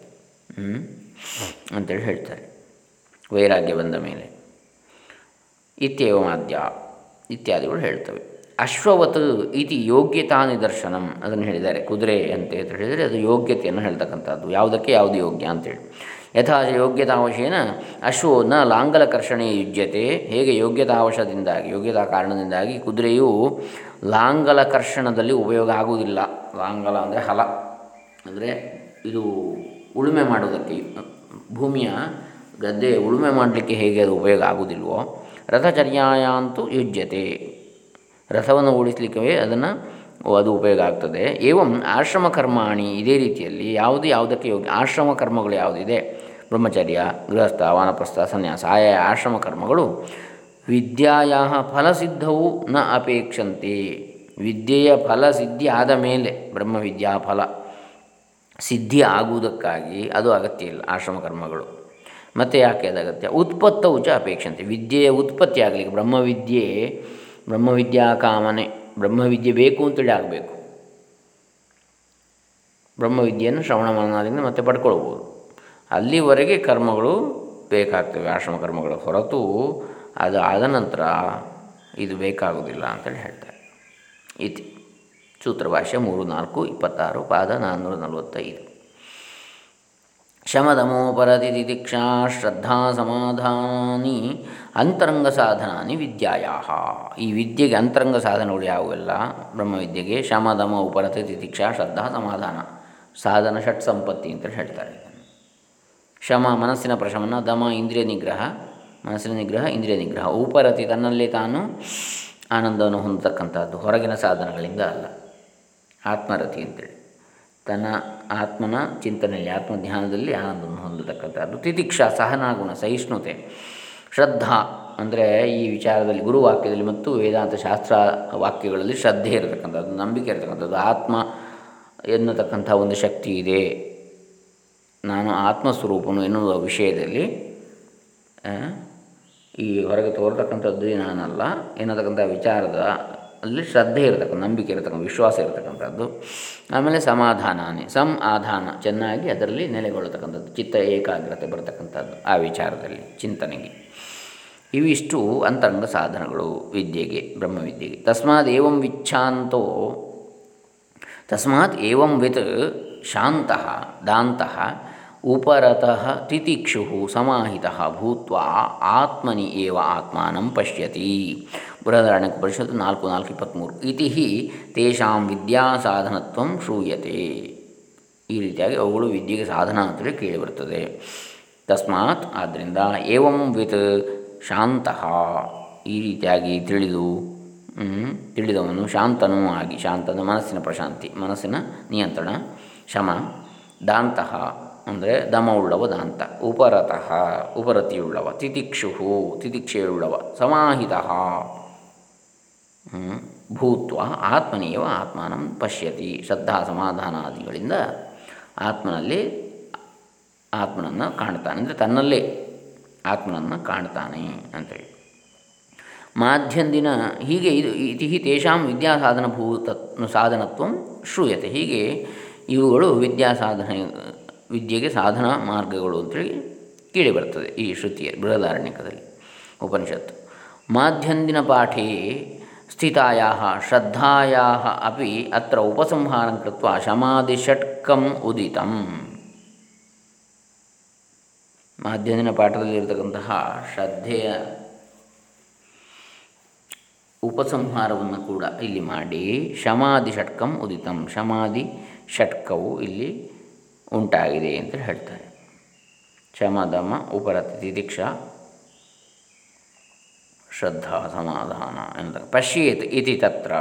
[SPEAKER 1] ಅಂತೇಳಿ ಹೇಳ್ತಾರೆ. ವೈರಾಗ್ಯ ಬಂದ ಮೇಲೆ. ಇತ್ಯೇವಮಾದ್ಯ ಇತ್ಯಾದಿಗಳು ಹೇಳ್ತವೆ. ಅಶ್ವವತ್ ಇತಿ ಯೋಗ್ಯತಾ ನಿದರ್ಶನಂ. ಅದನ್ನು ಹೇಳಿದ್ದಾರೆ. ಕುದುರೆ ಅಂತ ಹೇಳಿದರೆ ಅದು ಯೋಗ್ಯತೆಯನ್ನು ಹೇಳ್ತಕ್ಕಂಥದ್ದು. ಯಾವುದಕ್ಕೆ ಯಾವುದು ಯೋಗ್ಯ ಅಂತೇಳಿ. ಯಥಾ ಯೋಗ್ಯತಾವಶೇನ ಅಶ್ವೋ ನ ಲಾಂಗಲಕರ್ಷಣೆ ಯುಜ್ಯತೆ. ಹೇಗೆ ಯೋಗ್ಯತಾವಶದಿಂದಾಗಿ ಯೋಗ್ಯತಾ ಕಾರಣದಿಂದಾಗಿ ಕುದುರೆಯು ಲಾಂಗಲಕರ್ಷಣದಲ್ಲಿ ಉಪಯೋಗ ಆಗುವುದಿಲ್ಲ. ಲಾಂಗಲ ಅಂದರೆ ಹಲ. ಅಂದರೆ ಇದು ಉಳುಮೆ ಮಾಡುವುದಕ್ಕೆ, ಭೂಮಿಯ ಗದ್ದೆ ಉಳುಮೆ ಮಾಡಲಿಕ್ಕೆ ಹೇಗೆ ಅದು ಉಪಯೋಗ ಆಗುವುದಿಲ್ವೋ, ರಥಚರ್ಯಾಯಾಂತೂ ಯುಜ್ಯತೆ. ರಥವನ್ನು ಓಡಿಸಲಿಕ್ಕೆ ಅದನ್ನು ಅದು ಉಪಯೋಗ ಆಗ್ತದೆ. ಏವಂ ಆಶ್ರಮ ಕರ್ಮಾಣಿ ಇದೇ ರೀತಿಯಲ್ಲಿ ಯಾವುದು ಯಾವುದಕ್ಕೆ ಯೋಗ್ಯ ಆಶ್ರಮ ಕರ್ಮಗಳು ಯಾವುದಿದೆ? ಬ್ರಹ್ಮಚರ್ಯ, ಗೃಹಸ್ಥ, ವಾನಪ್ರಸ್ಥ, ಸನ್ಯಾಸ, ಆಯಾ ಆಶ್ರಮ ಕರ್ಮಗಳು ವಿದ್ಯಾಯ ಫಲಸಿದ್ಧವು ನ ಅಪೇಕ್ಷಂತೆ. ವಿದ್ಯೆಯ ಫಲಸಿದ್ಧಿ ಆದ ಮೇಲೆ ಬ್ರಹ್ಮವಿದ್ಯಾ ಫಲ ಸಿದ್ಧಿ ಆಗುವುದಕ್ಕಾಗಿ ಅದು ಅಗತ್ಯ ಇಲ್ಲ, ಆಶ್ರಮ ಕರ್ಮಗಳು. ಮತ್ತು ಯಾಕೆ ಅದು ಅಗತ್ಯ? ಉತ್ಪತ್ತವು ಚ ಅಪೇಕ್ಷಂತೆ. ವಿದ್ಯೆಯ ಉತ್ಪತ್ತಿ ಆಗಲಿಕ್ಕೆ ಬ್ರಹ್ಮವಿದ್ಯೆ ಬ್ರಹ್ಮವಿದ್ಯಾ ಕಾಮನೆ ಬ್ರಹ್ಮವಿದ್ಯೆ ಬೇಕು ಅಂತೇಳಿ ಆಗಬೇಕು. ಬ್ರಹ್ಮವಿದ್ಯೆಯನ್ನು ಶ್ರವಣ ಮನನಾದಿಂದ ಮತ್ತೆ ಪಡ್ಕೊಳ್ಬೋದು. ಅಲ್ಲಿವರೆಗೆ ಕರ್ಮಗಳು ಬೇಕಾಗ್ತವೆ, ಆಶ್ರಮ ಕರ್ಮಗಳ ಹೊರತು ಅದು ಆದ ನಂತರ ಇದು ಬೇಕಾಗುವುದಿಲ್ಲ ಅಂತೇಳಿ ಹೇಳ್ತಾರೆ. ಇತಿ ಸೂತ್ರಭಾಷೆ ಮೂರು, ನಾಲ್ಕು, ಇಪ್ಪತ್ತಾರು, ಪಾದ ನಾನ್ನೂರ ನಲವತ್ತೈದು. ಶಮದಮೋಪರತಿ ತಿತಿಕ್ಷಾ ಶ್ರದ್ಧಾ ಸಮಾಧಾನಿ ಅಂತರಂಗ ಸಾಧನಾನಿ ವಿದ್ಯಾಯ ಈ ವಿದ್ಯೆಗೆ ಅಂತರಂಗ ಸಾಧನಗಳು ಯಾವುವೆಲ್ಲ? ಬ್ರಹ್ಮವಿದ್ಯೆಗೆ ಶಮದಮ ಉಪರತಿ ತಿತಿಕ್ಷಾ ಶ್ರದ್ಧಾ ಸಮಾಧಾನ, ಸಾಧನ ಷಟ್ ಸಂಪತ್ತಿ ಅಂತೇಳಿ ಹೇಳ್ತಾರೆ ಶಮ ಮನಸ್ಸಿನ ಪ್ರಶಮನ, ದಮ, ಇಂದ್ರಿಯ ನಿಗ್ರಹ, ಮನಸ್ಸಿನ ನಿಗ್ರಹ, ಇಂದ್ರಿಯ ನಿಗ್ರಹ. ಉಪರತಿ ತನ್ನಲ್ಲೇ ತಾನು ಆನಂದವನ್ನು ಹೊಂದತಕ್ಕಂಥದ್ದು. ಹೊರಗಿನ ಸಾಧನಗಳಿಂದ ಅಲ್ಲ. ಆತ್ಮರತಿ ಅಂತೇಳಿ. ತನ್ನ ಆತ್ಮನ ಚಿಂತನೆಯಲ್ಲಿ, ಆತ್ಮಧ್ಯಾನದಲ್ಲಿ ಆನಂದವನ್ನು ಹೊಂದತಕ್ಕಂಥದ್ದು. ತಿತಿಕ್ಷಾ, ಸಹನಾಗುಣ, ಸಹಿಷ್ಣುತೆ, ಶ್ರದ್ಧಾ ಅಂದರೆ ಈ ವಿಚಾರದಲ್ಲಿ ಗುರುವಾಕ್ಯದಲ್ಲಿ ಮತ್ತು ವೇದಾಂತ ಶಾಸ್ತ್ರ ವಾಕ್ಯಗಳಲ್ಲಿ ಶ್ರದ್ಧೆ ಇರತಕ್ಕಂಥದ್ದು, ನಂಬಿಕೆ ಇರತಕ್ಕಂಥದ್ದು. ಆತ್ಮ ಎನ್ನತಕ್ಕಂಥ ಒಂದು ಶಕ್ತಿ ಇದೆ. ನಾನು ಆತ್ಮಸ್ವರೂಪನು ಎನ್ನುವ ವಿಷಯದಲ್ಲಿ ಈ ಹೊರಗೆ ತೋರ್ತಕ್ಕಂಥದ್ದು ನಾನಲ್ಲ. ಎನ್ನತಕ್ಕಂಥ ವಿಚಾರದ ಅಲ್ಲಿ ಶ್ರದ್ಧೆ ಇರತಕ್ಕಂಥ, ನಂಬಿಕೆ ಇರತಕ್ಕಂಥ, ವಿಶ್ವಾಸ ಇರತಕ್ಕಂಥದ್ದು. ಆಮೇಲೆ ಸಮಾಧಾನಾನೆ ಸಮ್ ಆಧಾನ, ಚೆನ್ನಾಗಿ ಅದರಲ್ಲಿ ನೆಲೆಗೊಳ್ಳತಕ್ಕಂಥದ್ದು, ಚಿತ್ತ ಏಕಾಗ್ರತೆ ಬರತಕ್ಕಂಥದ್ದು ಆ ವಿಚಾರದಲ್ಲಿ, ಚಿಂತನೆಗೆ. ಇವಿಷ್ಟು ಅಂತರಂಗ ಸಾಧನಗಳು, ವಿದ್ಯೆಗೆ, ಬ್ರಹ್ಮವಿದ್ಯೆಗೆ. ತಸ್ಮಾತ್ ಏವಂ ವಿಚ್ಛಾಂತೋ, ತಸ್ಮಾತ್ ಏವಂ ವಿತ್ ಶಾಂತಃ, ದಾಂತಃ ಉಪರತಃ ತಿತಿಕ್ಷು ಸಮಾಹಿತ ಭೂತ್ವ ಆತ್ಮನಿ ಏವ ಆತ್ಮಾನಂ ಪಶ್ಯತಿ. ಬೃಹದಾರಣ್ಯಕ ಪರಿಷತ್ ನಾಲ್ಕು ನಾಲ್ಕು ಇಪ್ಪತ್ತ್ಮೂರು ಇತಿ ತೇಷಾಂ ವಿದ್ಯಾಸಾಧನತ್ವ ಶೂಯತೆ ಈ ರೀತಿಯಾಗಿ ಅವುಗಳು ವಿದ್ಯೆಗೆ ಸಾಧನ ಅಂತೇಳಿ ಕೇಳಿಬರ್ತದೆ ತಸ್ಮಾತ್ ಆದ್ದರಿಂದ ಏವಂ ವಿತ್ ಶಾಂತಃ. ಈ ರೀತಿಯಾಗಿ ತಿಳಿದು ತಿಳಿದವನು ಶಾಂತನೂ ಆಗಿ, ಶಾಂತನ ಮನಸ್ಸಿನ ಪ್ರಶಾಂತಿ, ಮನಸ್ಸಿನ ನಿಯಂತ್ರಣ, ಶಮ ದಾಂತಹ ಅಂದರೆ ದಮವುಳ್ಳವ ದಾಂತ ಉಪರತಃ, ಉಪರತಿಯುಳ್ಳವ ತಿತಿಕ್ಷು ತಿತಿಕ್ಷೆಯುಳ್ಳವ, ಸಮಾಹಿತ ಭೂತ್ವ ಆತ್ಮನಿಯವ ಆತ್ಮನ ಪಶ್ಯತಿ, ಶ್ರದ್ಧಾ ಸಮಾಧಾನಾದಿಗಳಿಂದ ಆತ್ಮನಲ್ಲಿ ಆತ್ಮನನ್ನು ಕಾಣ್ತಾನೆ, ಅಂದರೆ ತನ್ನಲ್ಲೇ ಆತ್ಮನನ್ನು ಕಾಣ್ತಾನೆ ಅಂತೇಳಿ. ಮಾಧ್ಯಂದಿನ ಹೀಗೆ ಇದು ಇತಿ ತೇಷಾಂ ವಿದ್ಯಾ ಭೂತ ಸಾಧನತ್ವ ಶ್ರೂಯತೆ, ಹೀಗೆ ಇವುಗಳು ವಿದ್ಯಾ ಸಾಧನ ವಿದ್ಯೆಗೆ ಸಾಧನ ಮಾರ್ಗಗಳು ಅಂತೇಳಿ ಕೇಳಿ ಬರ್ತದೆ ಈ ಶ್ರುತಿಯ ಬೃಹದಾರಣ್ಯಕದಲ್ಲಿ ಉಪನಿಷತ್ತು. ಮಾಧ್ಯಂದಿನ ಪಾಠೇ ಸ್ಥಿತಾಯಾ ಶ್ರದ್ಧಾಯಾ ಅಪಿ ಅತ್ರ ಉಪಸಂಹಾರಂ ಕೃತ್ವ ಶಮಾದಿಷಟ್ಕಂ ಉದಿತಂ. ಮಾಧ್ಯಂದಿನ ಪಾಠದಲ್ಲಿರತಕ್ಕಂತಹ ಶ್ರದ್ಧೆಯ ಉಪಸಂಹಾರವನ್ನು ಕೂಡ ಇಲ್ಲಿ ಮಾಡಿ ಶಮಾದಿ ಷಟ್ಕಂ ಉದಿತಂ. ಶಮಾದಿ ಷಟ್ಕವು ಇಲ್ಲಿ ಉಂಟಾಗಿದೆ ಅಂತ ಹೇಳ್ತಾರೆ. ಶಮದಮ ಉಪರತಿ ದೀಕ್ಷಾ ಶ್ರದ್ಧಾ ಸಮಾಧಾನ ಎಂದ ಪಶ್ಯೇತ್ ಇತಿ ತತ್ರ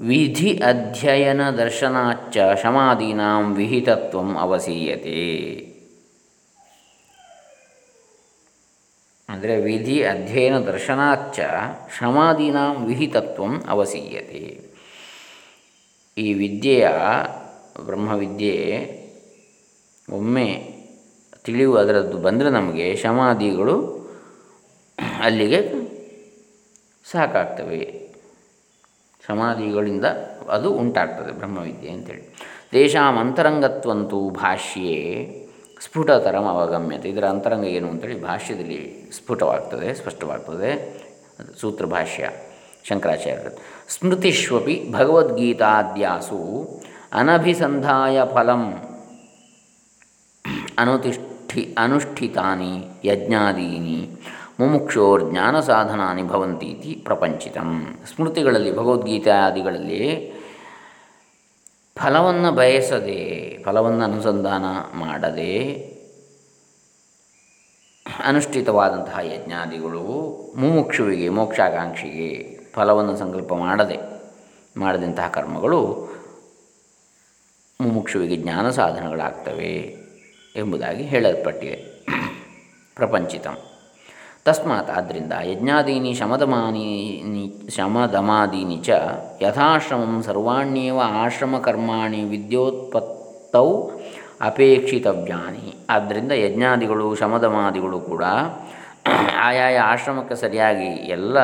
[SPEAKER 1] ವಿಧಿ ಅಧ್ಯಯನ ದರ್ಶನಾಚ್ಚ ಶಮಾದೀನಾಂ ವಿಹಿತತ್ವ ಅವಸೀಯತೆ. ಅಂದರೆ ವಿಧಿ ಅಧ್ಯಯನ ದರ್ಶನಾಚ್ಚ ಶಮಾದೀನಾಂ ವಿಹಿತತ್ವ ಅವಸೀಯತೆ. ಈ ವಿದ್ಯೆಯ ಬ್ರಹ್ಮವಿದ್ಯೆ ಒಮ್ಮೆ ತಿಳಿವು ಅದರದ್ದು ಬಂದರೆ ನಮಗೆ ಶಮಾದಿಗಳು ಅಲ್ಲಿಗೆ ಸಾಕಾಗ್ತವೆ. ಸಮಾಧಿಗಳಿಂದ ಅದು ಉಂಟಾಗ್ತದೆ ಬ್ರಹ್ಮವಿದ್ಯೆ ಅಂತೇಳಿ. ದೇಶಾಂ ಅಂತರಂಗತ್ವಂತೂ ಭಾಷ್ಯೇ ಸ್ಫುಟತರಂ ಅವಗಮ್ಯತೆ. ಇದರ ಅಂತರಂಗ ಏನು ಅಂತೇಳಿ ಭಾಷ್ಯದಲ್ಲಿ ಸ್ಫುಟವಾಗ್ತದೆ, ಸ್ಪಷ್ಟವಾಗ್ತದೆ. ಸೂತ್ರ ಭಾಷ್ಯ. ಶಂಕರಾಚಾರ್ಯರು ಸ್ಮೃತಿಷ್ವಪಿ ಭಗವದ್ಗೀತಾದ್ಯಾಸು ಅನಭಿಸಂಧಾಯ ಫಲಂ ಅನುತಿಷ್ಠಿ ಅನುಷ್ಠಿತಾನಿ ಯಜ್ಞಾದೀನಿ ಮುಮುಕ್ಷೋರ್ ಜ್ಞಾನ ಸಾಧನಾನಿ ಭವಂತೀತಿ ಪ್ರಪಂಚಿತಂ. ಸ್ಮೃತಿಗಳಲ್ಲಿ ಭಗವದ್ಗೀತಾದಿಗಳಲ್ಲಿ ಫಲವನ್ನು ಬಯಸದೆ, ಫಲವನ್ನು ಅನುಸಂಧಾನ ಮಾಡದೆ ಅನುಷ್ಠಿತವಾದಂತಹ ಯಜ್ಞಾದಿಗಳು ಮುಮುಕ್ಷುವಿಗೆ, ಮೋಕ್ಷಾಕಾಂಕ್ಷಿಗೆ ಫಲವನ್ನು ಸಂಕಲ್ಪ ಮಾಡದೆ, ಮಾಡಿದಂತಹ ಕರ್ಮಗಳು ಮುಮುಕ್ಷುವಿಗೆ ಜ್ಞಾನ ಸಾಧನಗಳಾಗ್ತವೆ ಎಂಬುದಾಗಿ ಹೇಳಲ್ಪಟ್ಟಿದೆ ಪ್ರಪಂಚಿತಂ. ತಸ್ಮಾತ್ ಆದ್ದರಿಂದ ಯಜ್ಞಾದೀನಿ ಶಮದಮಾನೀನಿ, ಶಮದಮಾದೀನಿ ಚ ಯಥಾಶ್ರಮಂ ಸರ್ವಾಣ್ಯೇವ ಆಶ್ರಮಕರ್ಮಾಣಿ ವಿದ್ಯೋತ್ಪತ್ತೌ ಅಪೇಕ್ಷಿತವ್ಯಾನಿ. ಆದ್ದರಿಂದ ಯಜ್ಞಾದಿಗಳು, ಶಮದಮಾದಿಗಳು ಕೂಡ ಆಯಾಯ ಆಶ್ರಮಕ್ಕೆ ಸರಿಯಾಗಿ ಎಲ್ಲ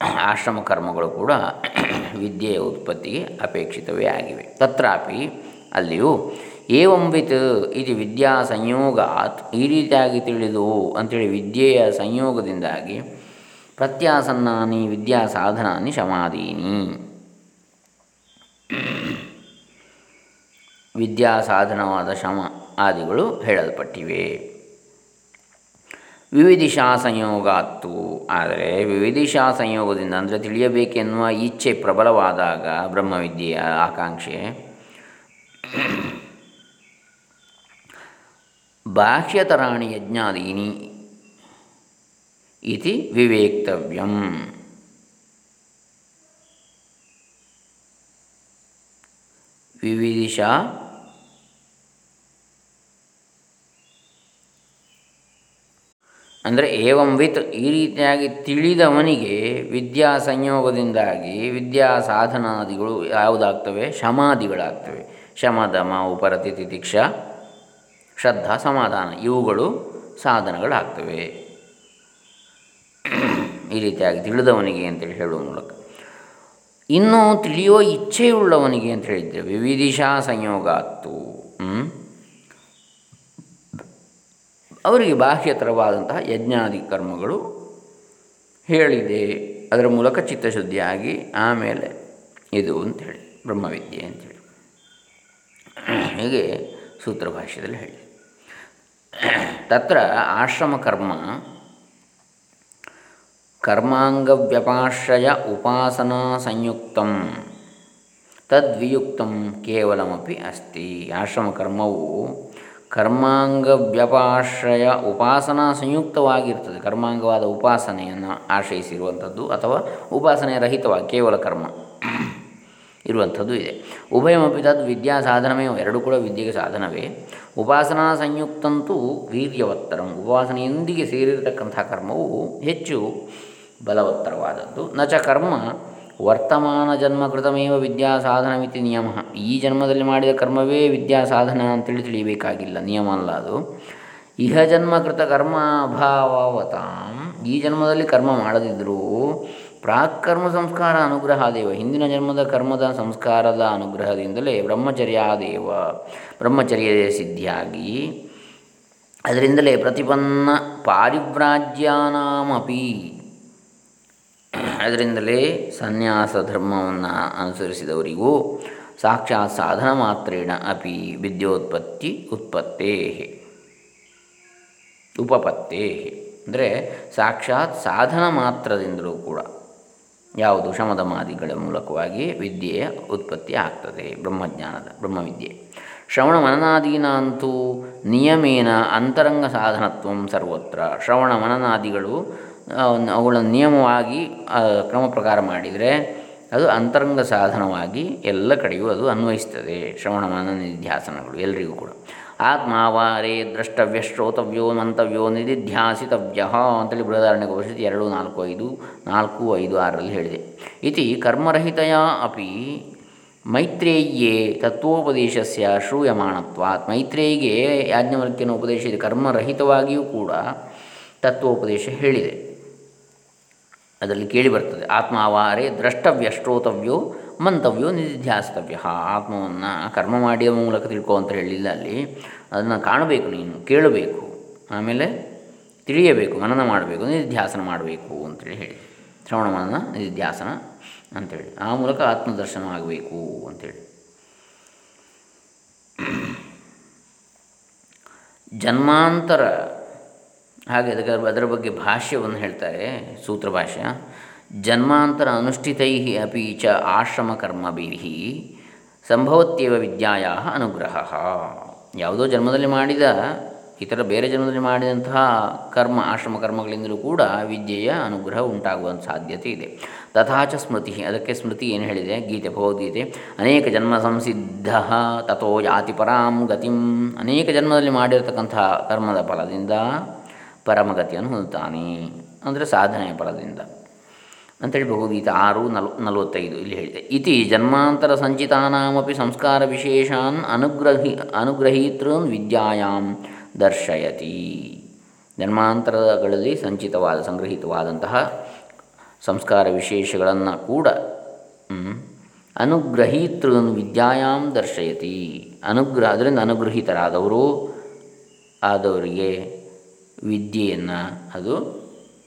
[SPEAKER 1] ಆಶ್ರಮ ಕರ್ಮಗಳು ಕೂಡ ವಿದ್ಯೆಯ ಉತ್ಪತ್ತಿಗೆ ಅಪೇಕ್ಷಿತವೇ ಆಗಿವೆ. ತತ್ರಾಪಿ ಅಲ್ಲಿಯೂ, ಏವಂವಿತ್ ಇದು ವಿದ್ಯಾ ಸಂಯೋಗಾತ್, ಈ ರೀತಿಯಾಗಿ ತಿಳಿದು ಅಂಥೇಳಿ ವಿದ್ಯೆಯ ಸಂಯೋಗದಿಂದಾಗಿ, ಪ್ರತ್ಯಾಸನ್ನಾನಿ ವಿದ್ಯಾ ಸಾಧನಾನಿ ಶಮಾದೀನಿ ವಿದ್ಯಾ ಸಾಧನವಾದ ಶಮ ಆದಿಗಳು ಹೇಳಲ್ಪಟ್ಟಿವೆ. ವಿವಿಧಿಷಾ ಸಂಯೋಗಾತ್ತು ಆದರೆ ವಿವಿಧಿಶಾ ಸಂಯೋಗದಿಂದ ಅಂದರೆ ತಿಳಿಯಬೇಕೆನ್ನುವ ಇಚ್ಛೆ ಪ್ರಬಲವಾದಾಗ ಬ್ರಹ್ಮವಿದ್ಯೆಯ ಆಕಾಂಕ್ಷೆ. ಬಾಹ್ಯತರಾಣಿ ಯಜ್ಞಾದೀನಿ ಇತಿ ವಿವೇಕ್ತವ್ಯಂ. ವಿವಿಧಿಷ ಅಂದರೆ ಏವಂ ವಿತ್ ಈ ರೀತಿಯಾಗಿ ತಿಳಿದವನಿಗೆ ವಿದ್ಯಾ ಸಂಯೋಗದಿಂದಾಗಿ ವಿದ್ಯಾ ಸಾಧನಾದಿಗಳು ಯಾವುದಾಗ್ತವೆ? ಶಮಾದಿಗಳಾಗ್ತವೆ. ಶಮದಮ ಉಪರತಿ, ತಿತಿಕ್ಷ, ಶ್ರದ್ಧಾ, ಸಮಾಧಾನ ಇವುಗಳು ಸಾಧನಗಳಾಗ್ತವೆ. ಈ ರೀತಿಯಾಗಿ ತಿಳಿದವನಿಗೆ ಅಂತೇಳಿ ಹೇಳುವ ಮೂಲಕ. ಇನ್ನು ತಿಳಿಯುವ ಇಚ್ಛೆಯುಳ್ಳವನಿಗೆ ಅಂತ ಹೇಳಿದ್ದೇವೆ. ವಿವಿಧಿಶಾ ಸಂಯೋಗಾತ್ತು. ಅವರಿಗೆ ಬಾಹ್ಯತರವಾದಂತಹ ಯಜ್ಞಾದಿ ಕರ್ಮಗಳು ಹೇಳಿದೆ. ಅದರ ಮೂಲಕ ಚಿತ್ತಶುದ್ಧಿಯಾಗಿ ಆಮೇಲೆ ಇದು ಅಂಥೇಳಿ, ಬ್ರಹ್ಮವಿದ್ಯೆ ಅಂಥೇಳಿ. ಹೀಗೆ ಸೂತ್ರಭಾಷ್ಯದಲ್ಲಿ ಹೇಳಿ ತತ್ರ ಆಶ್ರಮಕರ್ಮ ಕರ್ಮಾಂಗವ್ಯಪಾಶ್ರಯ ಉಪಾಸನಾ ಸಂಯುಕ್ತ, ತದ್ವಿಯುಕ್ತ ಕೇವಲಮಿ ಅಸ್ತಿ. ಆಶ್ರಮಕರ್ಮವು ಕರ್ಮಾಂಗವ್ಯಪಾಶ್ರಯ ಉಪಾಸನಾ ಸಂಯುಕ್ತವಾಗಿರ್ತದೆ. ಕರ್ಮಾಂಗವಾದ ಉಪಾಸನೆಯನ್ನು ಆಶ್ರಯಿಸಿರುವಂಥದ್ದು ಅಥವಾ ಉಪಾಸನೆ ರಹಿತವಾಗಿ ಕೇವಲ ಕರ್ಮ ಇರುವಂಥದ್ದು ಇದೆ. ಉಭಯಮಪಿ ತದ್ ವಿದ್ಯಾ ಸಾಧನವೇ ಎರಡು ಕೂಡ ವಿದ್ಯೆಗೆ ಸಾಧನವೇ. ಉಪಾಸನಾ ಸಂಯುಕ್ತಂತೂ ವೀರ್ಯವತ್ತರಂ. ಉಪಾಸನೆಯೊಂದಿಗೆ ಸೇರಿರತಕ್ಕಂಥ ಕರ್ಮವು ಹೆಚ್ಚು ಬಲವತ್ತರವಾದದ್ದು. ನಚ ಕರ್ಮ ವರ್ತಮಾನ ಜನ್ಮ ಕೃತಮೇವ ವಿದ್ಯಾ ಸಾಧನವಿತಿ ನಿಯಮ. ಈ ಜನ್ಮದಲ್ಲಿ ಮಾಡಿದ ಕರ್ಮವೇ ವಿದ್ಯಾ ಸಾಧನ ಅಂತೇಳಿ ತಿಳಿಯಬೇಕಾಗಿಲ್ಲ. ನಿಯಮ ಅಲ್ಲ ಅದು. ಇಹ ಜನ್ಮ ಕೃತ ಕರ್ಮ ಅಭಾವತಾಂ ಈ ಜನ್ಮದಲ್ಲಿ ಕರ್ಮ ಮಾಡದಿದ್ದರೂ ಪ್ರಾಕರ್ಮ ಸಂಸ್ಕಾರ ಅನುಗ್ರಹಾದೇವ. ಹಿಂದಿನ ಜನ್ಮದ ಕರ್ಮದ ಸಂಸ್ಕಾರದ ಅನುಗ್ರಹದಿಂದಲೇ ಬ್ರಹ್ಮಚರ್ಯಾದೇವ, ಬ್ರಹ್ಮಚರ್ಯ ಸಿದ್ಧಿಯಾಗಿ. ಅದರಿಂದಲೇ ಪ್ರತಿಪನ್ನ ಪಾರಿವ್ರಾಜ್ಯಾನಾಮಪಿ. ಅದರಿಂದಲೇ ಸನ್ಯಾಸ ಧರ್ಮವನ್ನು ಅನುಸರಿಸಿದವರಿಗೂ ಸಾಕ್ಷಾತ್ ಸಾಧನ ಮಾತ್ರೇಣ ಅಪಿ ವಿದ್ಯೋತ್ಪತ್ತಿ ಉತ್ಪತ್ತೇ ಉಪಪತ್ತೇ ಅಂದರೆ ಸಾಕ್ಷಾತ್ ಸಾಧನ ಮಾತ್ರದಿಂದಲೂ ಕೂಡ ಯಾವುದು ಶಮದಮಾದಿಗಳ ಮೂಲಕವಾಗಿ ವಿದ್ಯೆಯ ಉತ್ಪತ್ತಿ ಆಗ್ತದೆ, ಬ್ರಹ್ಮಜ್ಞಾನದ, ಬ್ರಹ್ಮವಿದ್ಯೆ. ಶ್ರವಣ ಮನನಾದೀನಂತೂ ನಿಯಮೇನ ಅಂತರಂಗ ಸಾಧನತ್ವ ಸರ್ವತ್ರ. ಶ್ರವಣ ಮನನಾದಿಗಳು ಅವುಗಳನ್ನು ನಿಯಮವಾಗಿ ಕ್ರಮ ಪ್ರಕಾರ ಮಾಡಿದರೆ ಅದು ಅಂತರಂಗ ಸಾಧನವಾಗಿ ಎಲ್ಲ ಕಡೆಯೂ ಅದು ಅನ್ವಯಿಸ್ತದೆ ಶ್ರವಣಮಾನ ನಿಧ್ಯಾಸನಗಳು ಎಲ್ಲರಿಗೂ ಕೂಡ. ಆತ್ಮಾವಾರೇ ದ್ರಷ್ಟವ್ಯ ಶ್ರೋತವ್ಯೋ ಮಂತವ್ಯೋ ನಿಧಿಧ್ಯಾಸಿತವ್ಯ ಅಂತೇಳಿ ಬೃಹದಾರಣ್ಯ ಉಪನಿಷತ್ತು ಎರಡು, ನಾಲ್ಕು, ಐದು ನಾಲ್ಕು, ಐದು, ಆರರಲ್ಲಿ ಹೇಳಿದೆ. ಇತಿ ಕರ್ಮರಹಿತೆಯ ಅಪಿ ಮೈತ್ರೇಯೇ ತತ್ವೋಪದೇಶಸ್ಯ ಶ್ರೂಯಮಾಣತ್ವಾತ್. ಮೈತ್ರೇಯಿಗೆ ಯಾಜ್ಞವಲ್ಕ್ಯನ ಉಪದೇಶ ಕರ್ಮರಹಿತವಾಗಿಯೂ ಕೂಡ ತತ್ವೋಪದೇಶ ಹೇಳಿದೆ. ಅದರಲ್ಲಿ ಕೇಳಿ ಬರ್ತದೆ, ಆತ್ಮಾವಾರೆ ದ್ರಷ್ಟವ್ಯ ಶ್ರೋತವ್ಯೋ ಮಂತವ್ಯೋ ನಿಧಿಧ್ಯಾಸ್ತವ್ಯ. ಆತ್ಮವನ್ನು ಕರ್ಮ ಮಾಡಿಯ ಮೂಲಕ ತಿಳ್ಕೊ ಅಂತ ಹೇಳಿಲ್ಲ ಅಲ್ಲಿ. ಅದನ್ನು ಕಾಣಬೇಕು ನೀನು, ಕೇಳಬೇಕು, ಆಮೇಲೆ ತಿಳಿಯಬೇಕು, ಮನನ ಮಾಡಬೇಕು, ನಿಧಿಧ್ಯಾಸನ ಮಾಡಬೇಕು ಅಂತೇಳಿ ಹೇಳಿ ಶ್ರವಣ ಮನನ, ನಿಧಿಧ್ಯಾಸನ ಅಂಥೇಳಿ ಆ ಮೂಲಕ ಆತ್ಮದರ್ಶನ ಆಗಬೇಕು ಅಂಥೇಳಿ ಜನ್ಮಾಂತರ ಹಾಗೆ ಅದಕ್ಕೆ ಅದರ ಬಗ್ಗೆ ಭಾಷ್ಯವನ್ನು ಹೇಳ್ತಾರೆ, ಸೂತ್ರ ಭಾಷ್ಯ. ಜನ್ಮಾಂತರ ಅನುಷ್ಠಿತೈ ಅಪಿ ಚ ಆಶ್ರಮ ಆಶ್ರಮಕರ್ಮಭಿ ಸಂಭವತ್ಯವ ವಿದ್ಯಾಯ ಅನುಗ್ರಹ. ಯಾವುದೋ ಜನ್ಮದಲ್ಲಿ ಮಾಡಿದ, ಇತರ ಬೇರೆ ಜನ್ಮದಲ್ಲಿ ಮಾಡಿದಂತಹ ಕರ್ಮ, ಆಶ್ರಮ ಕರ್ಮಗಳಿಂದಲೂ ಕೂಡ ವಿದ್ಯೆಯ ಅನುಗ್ರಹ ಉಂಟಾಗುವಂಥ ಸಾಧ್ಯತೆ ಇದೆ. ತಥಾಚ ಸ್ಮೃತಿ, ಅದಕ್ಕೆ ಸ್ಮೃತಿ ಏನು ಹೇಳಿದೆ? ಗೀತೆ, ಭಗವದ್ಗೀತೆ. ಅನೇಕ ಜನ್ಮ ಸಂಸಿದ್ಧ ತಥೋ ಯಾತಿ ಪರಾಂ ಗತಿಂ. ಅನೇಕ ಜನ್ಮದಲ್ಲಿ ಮಾಡಿರತಕ್ಕಂತಹ ಕರ್ಮದ ಫಲದಿಂದ ಪರಮಗತಿಯನ್ನು ಹೊಂದುತ್ತಾನೆ ಅಂದರೆ ಸಾಧನೆಯ ಫಲದಿಂದ. ಅಂತೇಳಿ ಭಗವದ್ಗೀತೆ ಆರು ನಲ್, ನಲವತ್ತೈದು ಇಲ್ಲಿ ಹೇಳಿದೆ. ಇತಿ ಜನ್ಮಾಂತರ ಸಂಚಿತಾನಾಮಪಿ ಸಂಸ್ಕಾರ ವಿಶೇಷಾನ್ ಅನುಗ್ರಹಿ, ಅನುಗ್ರಹೀತೃನ್ ವಿದ್ಯಾಯಾಂ ದರ್ಶಯತಿ. ಜನ್ಮಾಂತರಗಳಲ್ಲಿ ಸಂಚಿತವಾದ, ಸಂಗ್ರಹಿತವಾದಂತಹ ಸಂಸ್ಕಾರ ವಿಶೇಷಗಳನ್ನು ಕೂಡ ಅನುಗ್ರಹೀತೃನ್ ವಿದ್ಯಾಯಾಂ ದರ್ಶಯತಿ. ಅನುಗ್ರಹ, ಅದರಿಂದ ಅನುಗ್ರಹಿತರಾದವರು, ಆದವರಿಗೆ ವಿದ್ಯೆಯನ್ನು ಅದು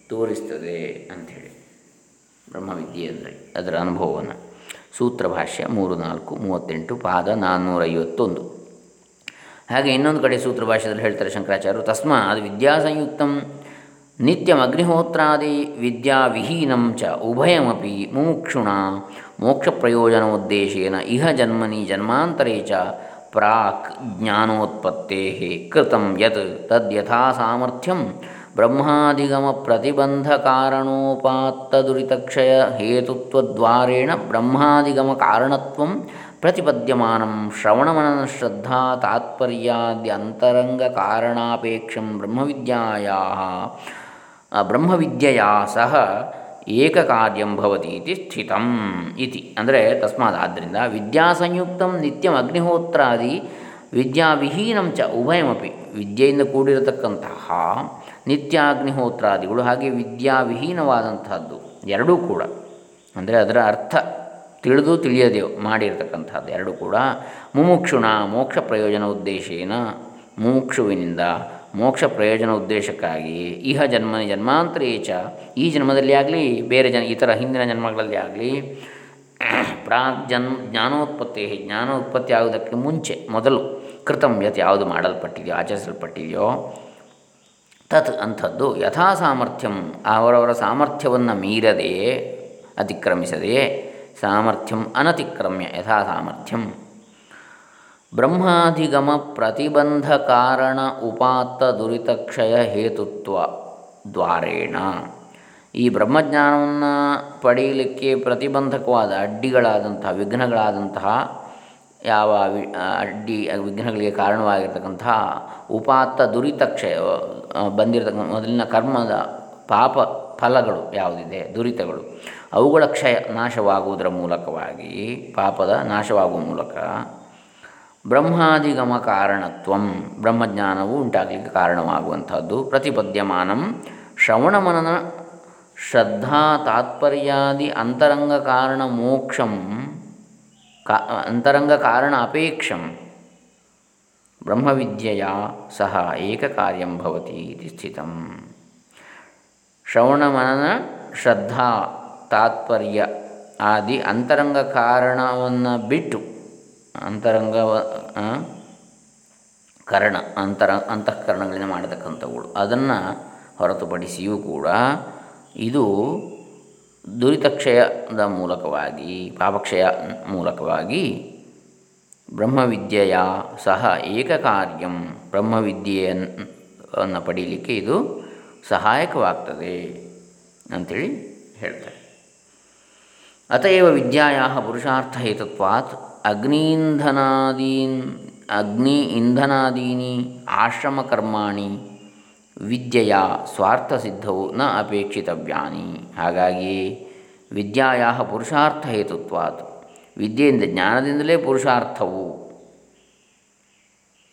[SPEAKER 1] ತೋರಿಸ್ತದೆ ಅಂಥೇಳಿ. ಬ್ರಹ್ಮವಿದ್ಯೆ ಅಂದರೆ ಅದರ ಅನುಭವವನ್ನು. ಸೂತ್ರ ಭಾಷ್ಯ ಮೂರು ನಾಲ್ಕು ಮೂವತ್ತೆಂಟು ಪಾದ ನಾನ್ನೂರೈವತ್ತೊಂದು. ಹಾಗೆ ಇನ್ನೊಂದು ಕಡೆ ಸೂತ್ರ ಭಾಷ್ಯದಲ್ಲಿ ಹೇಳ್ತಾರೆ ಶಂಕರಾಚಾರ್ಯರು ತಸ್ಮಾತ್ ವಿದ್ಯಾಸಂಯುಕ್ತಂ ನಿತ್ಯಂ ಅಗ್ನಿಹೋತ್ರಾದಿ ವಿದ್ಯಾವಿಹೀನಂ ಚ ಉಭಯಮಪಿ ಮುಮುಕ್ಷುಣ ಮೋಕ್ಷ ಪ್ರಯೋಜನೋದ್ದೇಶೇನ ಇಹ ಜನ್ಮನಿ ಜನ್ಮಾಂತರೇ ಚ ಪ್ರಾಕ್ ಜ್ಞಾನೋತ್ಪತ್ತೇ ಕೃತಂ ಯತ್ ತದ್ಯಥಾ ಸಾಮರ್ಥ್ಯಂ ಬ್ರಹ್ಮಾಧಿಗಮ ಪ್ರತಿಬಂಧ ಕಾರಣೋಪಾತ್ತದುರಿತಕ್ಷಯ ಹೇತುತ್ವದ್ವಾರೇಣ ಬ್ರಹ್ಮಾಧಿಗಮ ಕಾರಣತ್ವಂ ಪ್ರತಿಪದ್ಯಮಾನಂ ಶ್ರವಣಮನನ ಶ್ರದ್ಧಾ ತಾತ್ಪರ್ಯಾದ್ಯಂತರಂಗ ಕಾರಣಾಪೇಕ್ಷಂ ಬ್ರಹ್ಮವಿದ್ಯಾಯಾ ಬ್ರಹ್ಮವಿದ್ಯೆಯ ಸಹ ಏಕಕಾರ್ಯಂ ಭವತಿ ಇತಿ ಸ್ಥಿತಂ ಇತಿ. ಅಂದರೆ ತಸ್ಮಾತ್ ಆದ್ದರಿಂದ ವಿದ್ಯಾಸಂಯುಕ್ತಂ ನಿತ್ಯಂ ಅಗ್ನಿಹೋತ್ರಾದಿ ವಿದ್ಯಾವಿಹೀನಂ ಚ ಉಭಯಮಪಿ. ವಿದ್ಯೆಯಿಂದ ಕೂಡಿರತಕ್ಕಂತಹ ನಿತ್ಯಾಗ್ನಿಹೋತ್ರಾದಿಗಳು ಹಾಗೆ ವಿದ್ಯಾವಿಹೀನವಾದಂತಹದ್ದು ಎರಡೂ ಕೂಡ. ಅಂದರೆ ಅದರ ಅರ್ಥ ತಿಳಿದು ತಿಳಿಯದೆ ಮಾಡಿರತಕ್ಕಂಥದ್ದು ಎರಡೂ ಕೂಡ. ಮುಮುಕ್ಷುಣ ಮೋಕ್ಷ ಪ್ರಯೋಜನ ಉದ್ದೇಶೇನ. ಮುಮುಕ್ಷುವಿನಿಂದ ಮೋಕ್ಷ ಪ್ರಯೋಜನ ಉದ್ದೇಶಕ್ಕಾಗಿ ಇಹ ಜನ್ಮ ಜನ್ಮಾಂತರೇಚ ಈ ಜನ್ಮದಲ್ಲಿ ಆಗಲಿ, ಬೇರೆ ಜನ ಇತರ ಹಿಂದಿನ ಜನ್ಮಗಳಲ್ಲಿ ಆಗಲಿ ಪ್ರಾಗ್ ಜನ್, ಜ್ಞಾನೋತ್ಪತ್ತಿ ಜ್ಞಾನೋತ್ಪತ್ತಿ ಆಗುವುದಕ್ಕೆ ಮುಂಚೆ, ಮೊದಲು ಕೃತಂ ಯತ್ ಯಾವುದು ಮಾಡಲ್ಪಟ್ಟಿದೆಯೋ, ಆಚರಿಸಲ್ಪಟ್ಟಿದೆಯೋ, ತತ್ ಅಂಥದ್ದು ಯಥಾ ಸಾಮರ್ಥ್ಯಂ ಅವರವರ ಸಾಮರ್ಥ್ಯವನ್ನು ಮೀರದೆಯೇ ಅತಿಕ್ರಮಿಸದೆಯೇ ಸಾಮರ್ಥ್ಯಂ ಅನತಿಕ್ರಮ್ಯ ಯಥಾ ಸಾಮರ್ಥ್ಯಂ ಬ್ರಹ್ಮಾಧಿಗಮ ಪ್ರತಿಬಂಧ ಕಾರಣ ಉಪಾತ್ತ ದುರಿತಕ್ಷಯ ಹೇತುತ್ವ ದ್ವಾರೇಣ. ಈ ಬ್ರಹ್ಮಜ್ಞಾನವನ್ನು ಪಡೆಯಲಿಕ್ಕೆ ಪ್ರತಿಬಂಧಕವಾದ ಅಡ್ಡಿಗಳಾದಂತಹ, ವಿಘ್ನಗಳಾದಂತಹ, ಯಾವ ಅಡ್ಡಿ, ವಿಘ್ನಗಳಿಗೆ ಕಾರಣವಾಗಿರ್ತಕ್ಕಂತಹ ಉಪಾತ್ತ ದುರಿತಕ್ಷಯ ಬಂದಿರತಕ್ಕ ಮೊದಲಿನ ಕರ್ಮದ ಪಾಪ ಫಲಗಳು ಯಾವುದಿದೆ, ದುರಿತಗಳು, ಅವುಗಳ ಕ್ಷಯ ನಾಶವಾಗುವುದರ ಮೂಲಕವಾಗಿ, ಪಾಪದ ನಾಶವಾಗುವ ಮೂಲಕ ಬ್ರಹ್ಮಾಧಿಗಮ ಕಾರಣತ್ವಂ ಬ್ರಹ್ಮಜ್ಞಾನವು ಉಂಟಾಗಲಿಕ್ಕೆ ಕಾರಣವಾಗುವಂಥದ್ದು. ಪ್ರತಿಪದ್ಯಮಾನಂ ಶ್ರವಣಮನನ ಶ್ರದ್ಧಾ ತಾತ್ಪರ್ಯಾದಿ ಅಂತರಂಗ ಕಾರಣ ಮೋಕ್ಷಂ ಕಾ, ಅಂತರಂಗ ಕಾರಣ ಅಪೇಕ್ಷಂ. ಬ್ರಹ್ಮವಿದ್ಯೆಯ ಸಹ ಏಕಕಾರ್ಯಂ ಭವತಿ ಇತಿ ಸ್ಥಿತಂ. ಶ್ರವಣಮನನ ಶ್ರದ್ಧಾ ತಾತ್ಪರ್ಯ ಆದಿ ಅಂತರಂಗ ಕಾರಣವನ್ನು ಬಿಟ್ಟು ಅಂತರಂಗ ಕರಣ, ಅಂತರ, ಅಂತಃಕರಣಗಳಿಂದ ಮಾಡತಕ್ಕಂಥವುಗಳು ಅದನ್ನು ಹೊರತುಪಡಿಸಿಯೂ ಕೂಡ ಇದು ದುರಿತಕ್ಷಯದ ಮೂಲಕವಾಗಿ, ಪಾಪಕ್ಷಯ ಮೂಲಕವಾಗಿ ಬ್ರಹ್ಮವಿದ್ಯೆಯ ಸಹ ಏಕಕಾರ್ಯಂ ಬ್ರಹ್ಮವಿದ್ಯೆಯನ್ನು ಪಡೀಲಿಕ್ಕೆ ಇದು ಸಹಾಯಕವಾಗ್ತದೆ ಅಂಥೇಳಿ ಹೇಳ್ತಾರೆ. ಅತಯವ ವಿದ್ಯಾ ಪುರುಷಾರ್ಥಹೇತುತ್ವಾತ್ ಅಗ್ನೀಂಧನಾದೀನ್ ಅಗ್ನಿ ಇಂಧನಾದೀನಿ, ಆಶ್ರಮಕರ್ಮಾಣಿ, ವಿದ್ಯೆಯ ಸ್ವಾರ್ಥಸಿದ್ಧವು ನ ಅಪೇಕ್ಷಿತವ್ಯಾನಿ. ಹಾಗಾಗಿ ವಿದ್ಯಾಯ ಪುರುಷಾರ್ಥ ಹೇತುತ್ವಾತ್. ವಿದ್ಯೆಯಿಂದ ಜ್ಞಾನದಿಂದಲೇ ಪುರುಷಾರ್ಥವು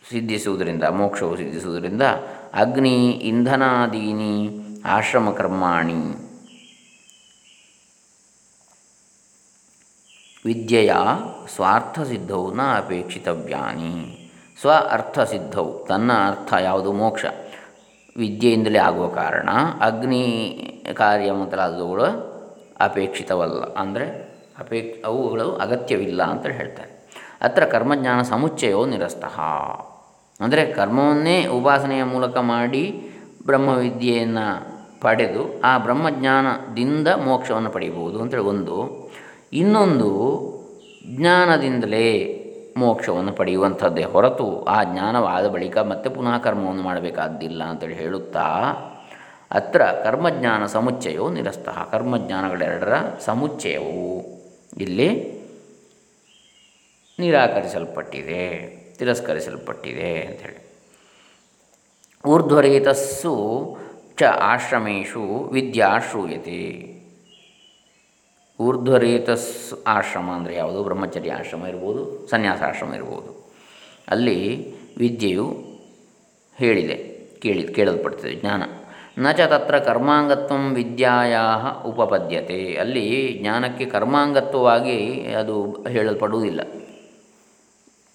[SPEAKER 1] ಸಿದ್ಧಿಸುವುದರಿಂದ, ಮೋಕ್ಷವು ಸಿದ್ಧಿಸುವುದರಿಂದ ಅಗ್ನಿ ಇಂಧನಾದೀನಿ ಆಶ್ರಮ ವಿದ್ಯೆಯ ಸ್ವಾರ್ಥಸಿದ್ಧವು ನ ಅಪೇಕ್ಷಿತವ್ಯಾನಿ ಸ್ವ ಅರ್ಥಸಿದ್ಧವು, ತನ್ನ ಅರ್ಥ ಯಾವುದು ಮೋಕ್ಷ. ವಿದ್ಯೆಯಿಂದಲೇ ಆಗುವ ಕಾರಣ ಅಗ್ನಿ ಕಾರ್ಯ ಮೊದಲಾದವುಗಳು ಅಪೇಕ್ಷಿತವಲ್ಲ. ಅಂದರೆ ಅಪೇಕ್ಷ ಅವುಗಳು ಅಗತ್ಯವಿಲ್ಲ ಅಂತ ಹೇಳ್ತಾರೆ. ಅತ್ರ ಕರ್ಮಜ್ಞಾನ ಸಮುಚ್ಚಯೋ ನಿರಸ್ತಃ. ಅಂದರೆ ಕರ್ಮವನ್ನೇ ಉಪಾಸನೆಯ ಮೂಲಕ ಮಾಡಿ ಬ್ರಹ್ಮವಿದ್ಯೆಯನ್ನು ಪಡೆದು ಆ ಬ್ರಹ್ಮಜ್ಞಾನದಿಂದ ಮೋಕ್ಷವನ್ನು ಪಡೆಯಬಹುದು ಅಂತೇಳಿ ಒಂದು ಇನ್ನೊಂದು ಜ್ಞಾನದಿಂದಲೇ ಮೋಕ್ಷವನ್ನು ಪಡೆಯುವಂಥದ್ದೇ ಹೊರತು ಆ ಜ್ಞಾನವಾದ ಬಳಿಕ ಮತ್ತೆ ಪುನಃ ಕರ್ಮವನ್ನು ಮಾಡಬೇಕಾದ್ದಿಲ್ಲ ಅಂತೇಳಿ ಹೇಳುತ್ತಾ, ಅತ್ರ ಕರ್ಮಜ್ಞಾನ ಸಮುಚ್ಚಯವು ನಿರಸ್ತಃ. ಕರ್ಮಜ್ಞಾನಗಳೆರಡರ ಸಮುಚ್ಚಯವು ಇಲ್ಲಿ ನಿರಾಕರಿಸಲ್ಪಟ್ಟಿದೆ, ತಿರಸ್ಕರಿಸಲ್ಪಟ್ಟಿದೆ ಅಂಥೇಳಿ ಊರ್ಧ್ವರೇತಸ್ಸು ಚ ಆಶ್ರಮೇಶು ವಿದ್ಯಾ ಶ್ರೂಯತೆ ಊರ್ಧ್ವರೇತಸ್ ಆಶ್ರಮ ಅಂದರೆ ಯಾವುದು? ಬ್ರಹ್ಮಚರ್ಯ ಆಶ್ರಮ ಇರ್ಬೋದು ಸನ್ಯಾಸಾಶ್ರಮ ಇರ್ಬೋದು. ಅಲ್ಲಿ ವಿದ್ಯೆಯು ಹೇಳಿದೆ, ಕೇಳಿ, ಕೇಳಲ್ಪಡ್ತದೆ, ಜ್ಞಾನ. ನ ಚ ತತ್ರ ಕರ್ಮಾಂಗತ್ವ ವಿದ್ಯಾಯಾ ಉಪಪದ್ಯತೆ. ಅಲ್ಲಿ ಜ್ಞಾನಕ್ಕೆ ಕರ್ಮಾಂಗತ್ವವಾಗಿ ಅದು ಹೇಳಲ್ಪಡುವುದಿಲ್ಲ.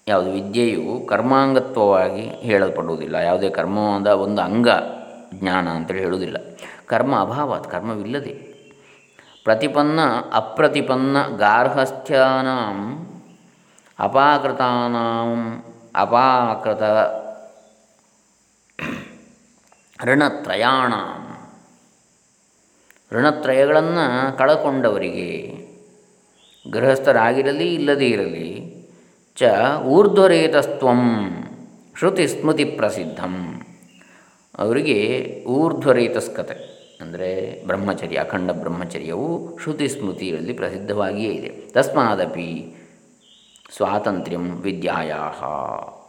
[SPEAKER 1] ಯಾವುದು? ವಿದ್ಯೆಯು ಕರ್ಮಾಂಗತ್ವವಾಗಿ ಹೇಳಲ್ಪಡುವುದಿಲ್ಲ. ಯಾವುದೇ ಕರ್ಮದ ಒಂದು ಅಂಗ ಜ್ಞಾನ ಅಂತೇಳಿ ಹೇಳುವುದಿಲ್ಲ. ಕರ್ಮ ಅಭಾವ ಕರ್ಮವಿಲ್ಲದೆ. ಪ್ರತಿಪನ್ನ ಅಪ್ರತಿಪನ್ನ ಗಾರ್ಹಸ್ಥ್ಯಾನಾಂ ಅಪಾಕೃತಾನಾಂ ಅಪಾಕೃತ ಋಣತ್ರಯಾಣ. ಋಣತ್ರಯಗಳನ್ನು ಕಳಕೊಂಡವರಿಗೆ ಗೃಹಸ್ಥರಾಗಿರಲಿ ಇಲ್ಲದೇ ಇರಲಿ ಚ ಊರ್ಧ್ವರೇತಸ್ತ್ವಂ ಶ್ರುತಿ ಸ್ಮೃತಿ ಪ್ರಸಿದ್ಧಂ ಅವರಿಗೆ ಊರ್ಧ್ವರೇತಸ್ಕತೆ. ಅಂದರೆ ಬ್ರಹ್ಮಚರ್ಯ, ಅಖಂಡ ಬ್ರಹ್ಮಚರ್ಯವು ಶ್ರುತಿ ಸ್ಮೃತಿಯಲ್ಲಿ ಪ್ರಸಿದ್ಧವಾಗಿಯೇ ಇದೆ. ತಸ್ಮಾದಪಿ ಸ್ವಾತಂತ್ರ್ಯಂ ವಿದ್ಯಾಯ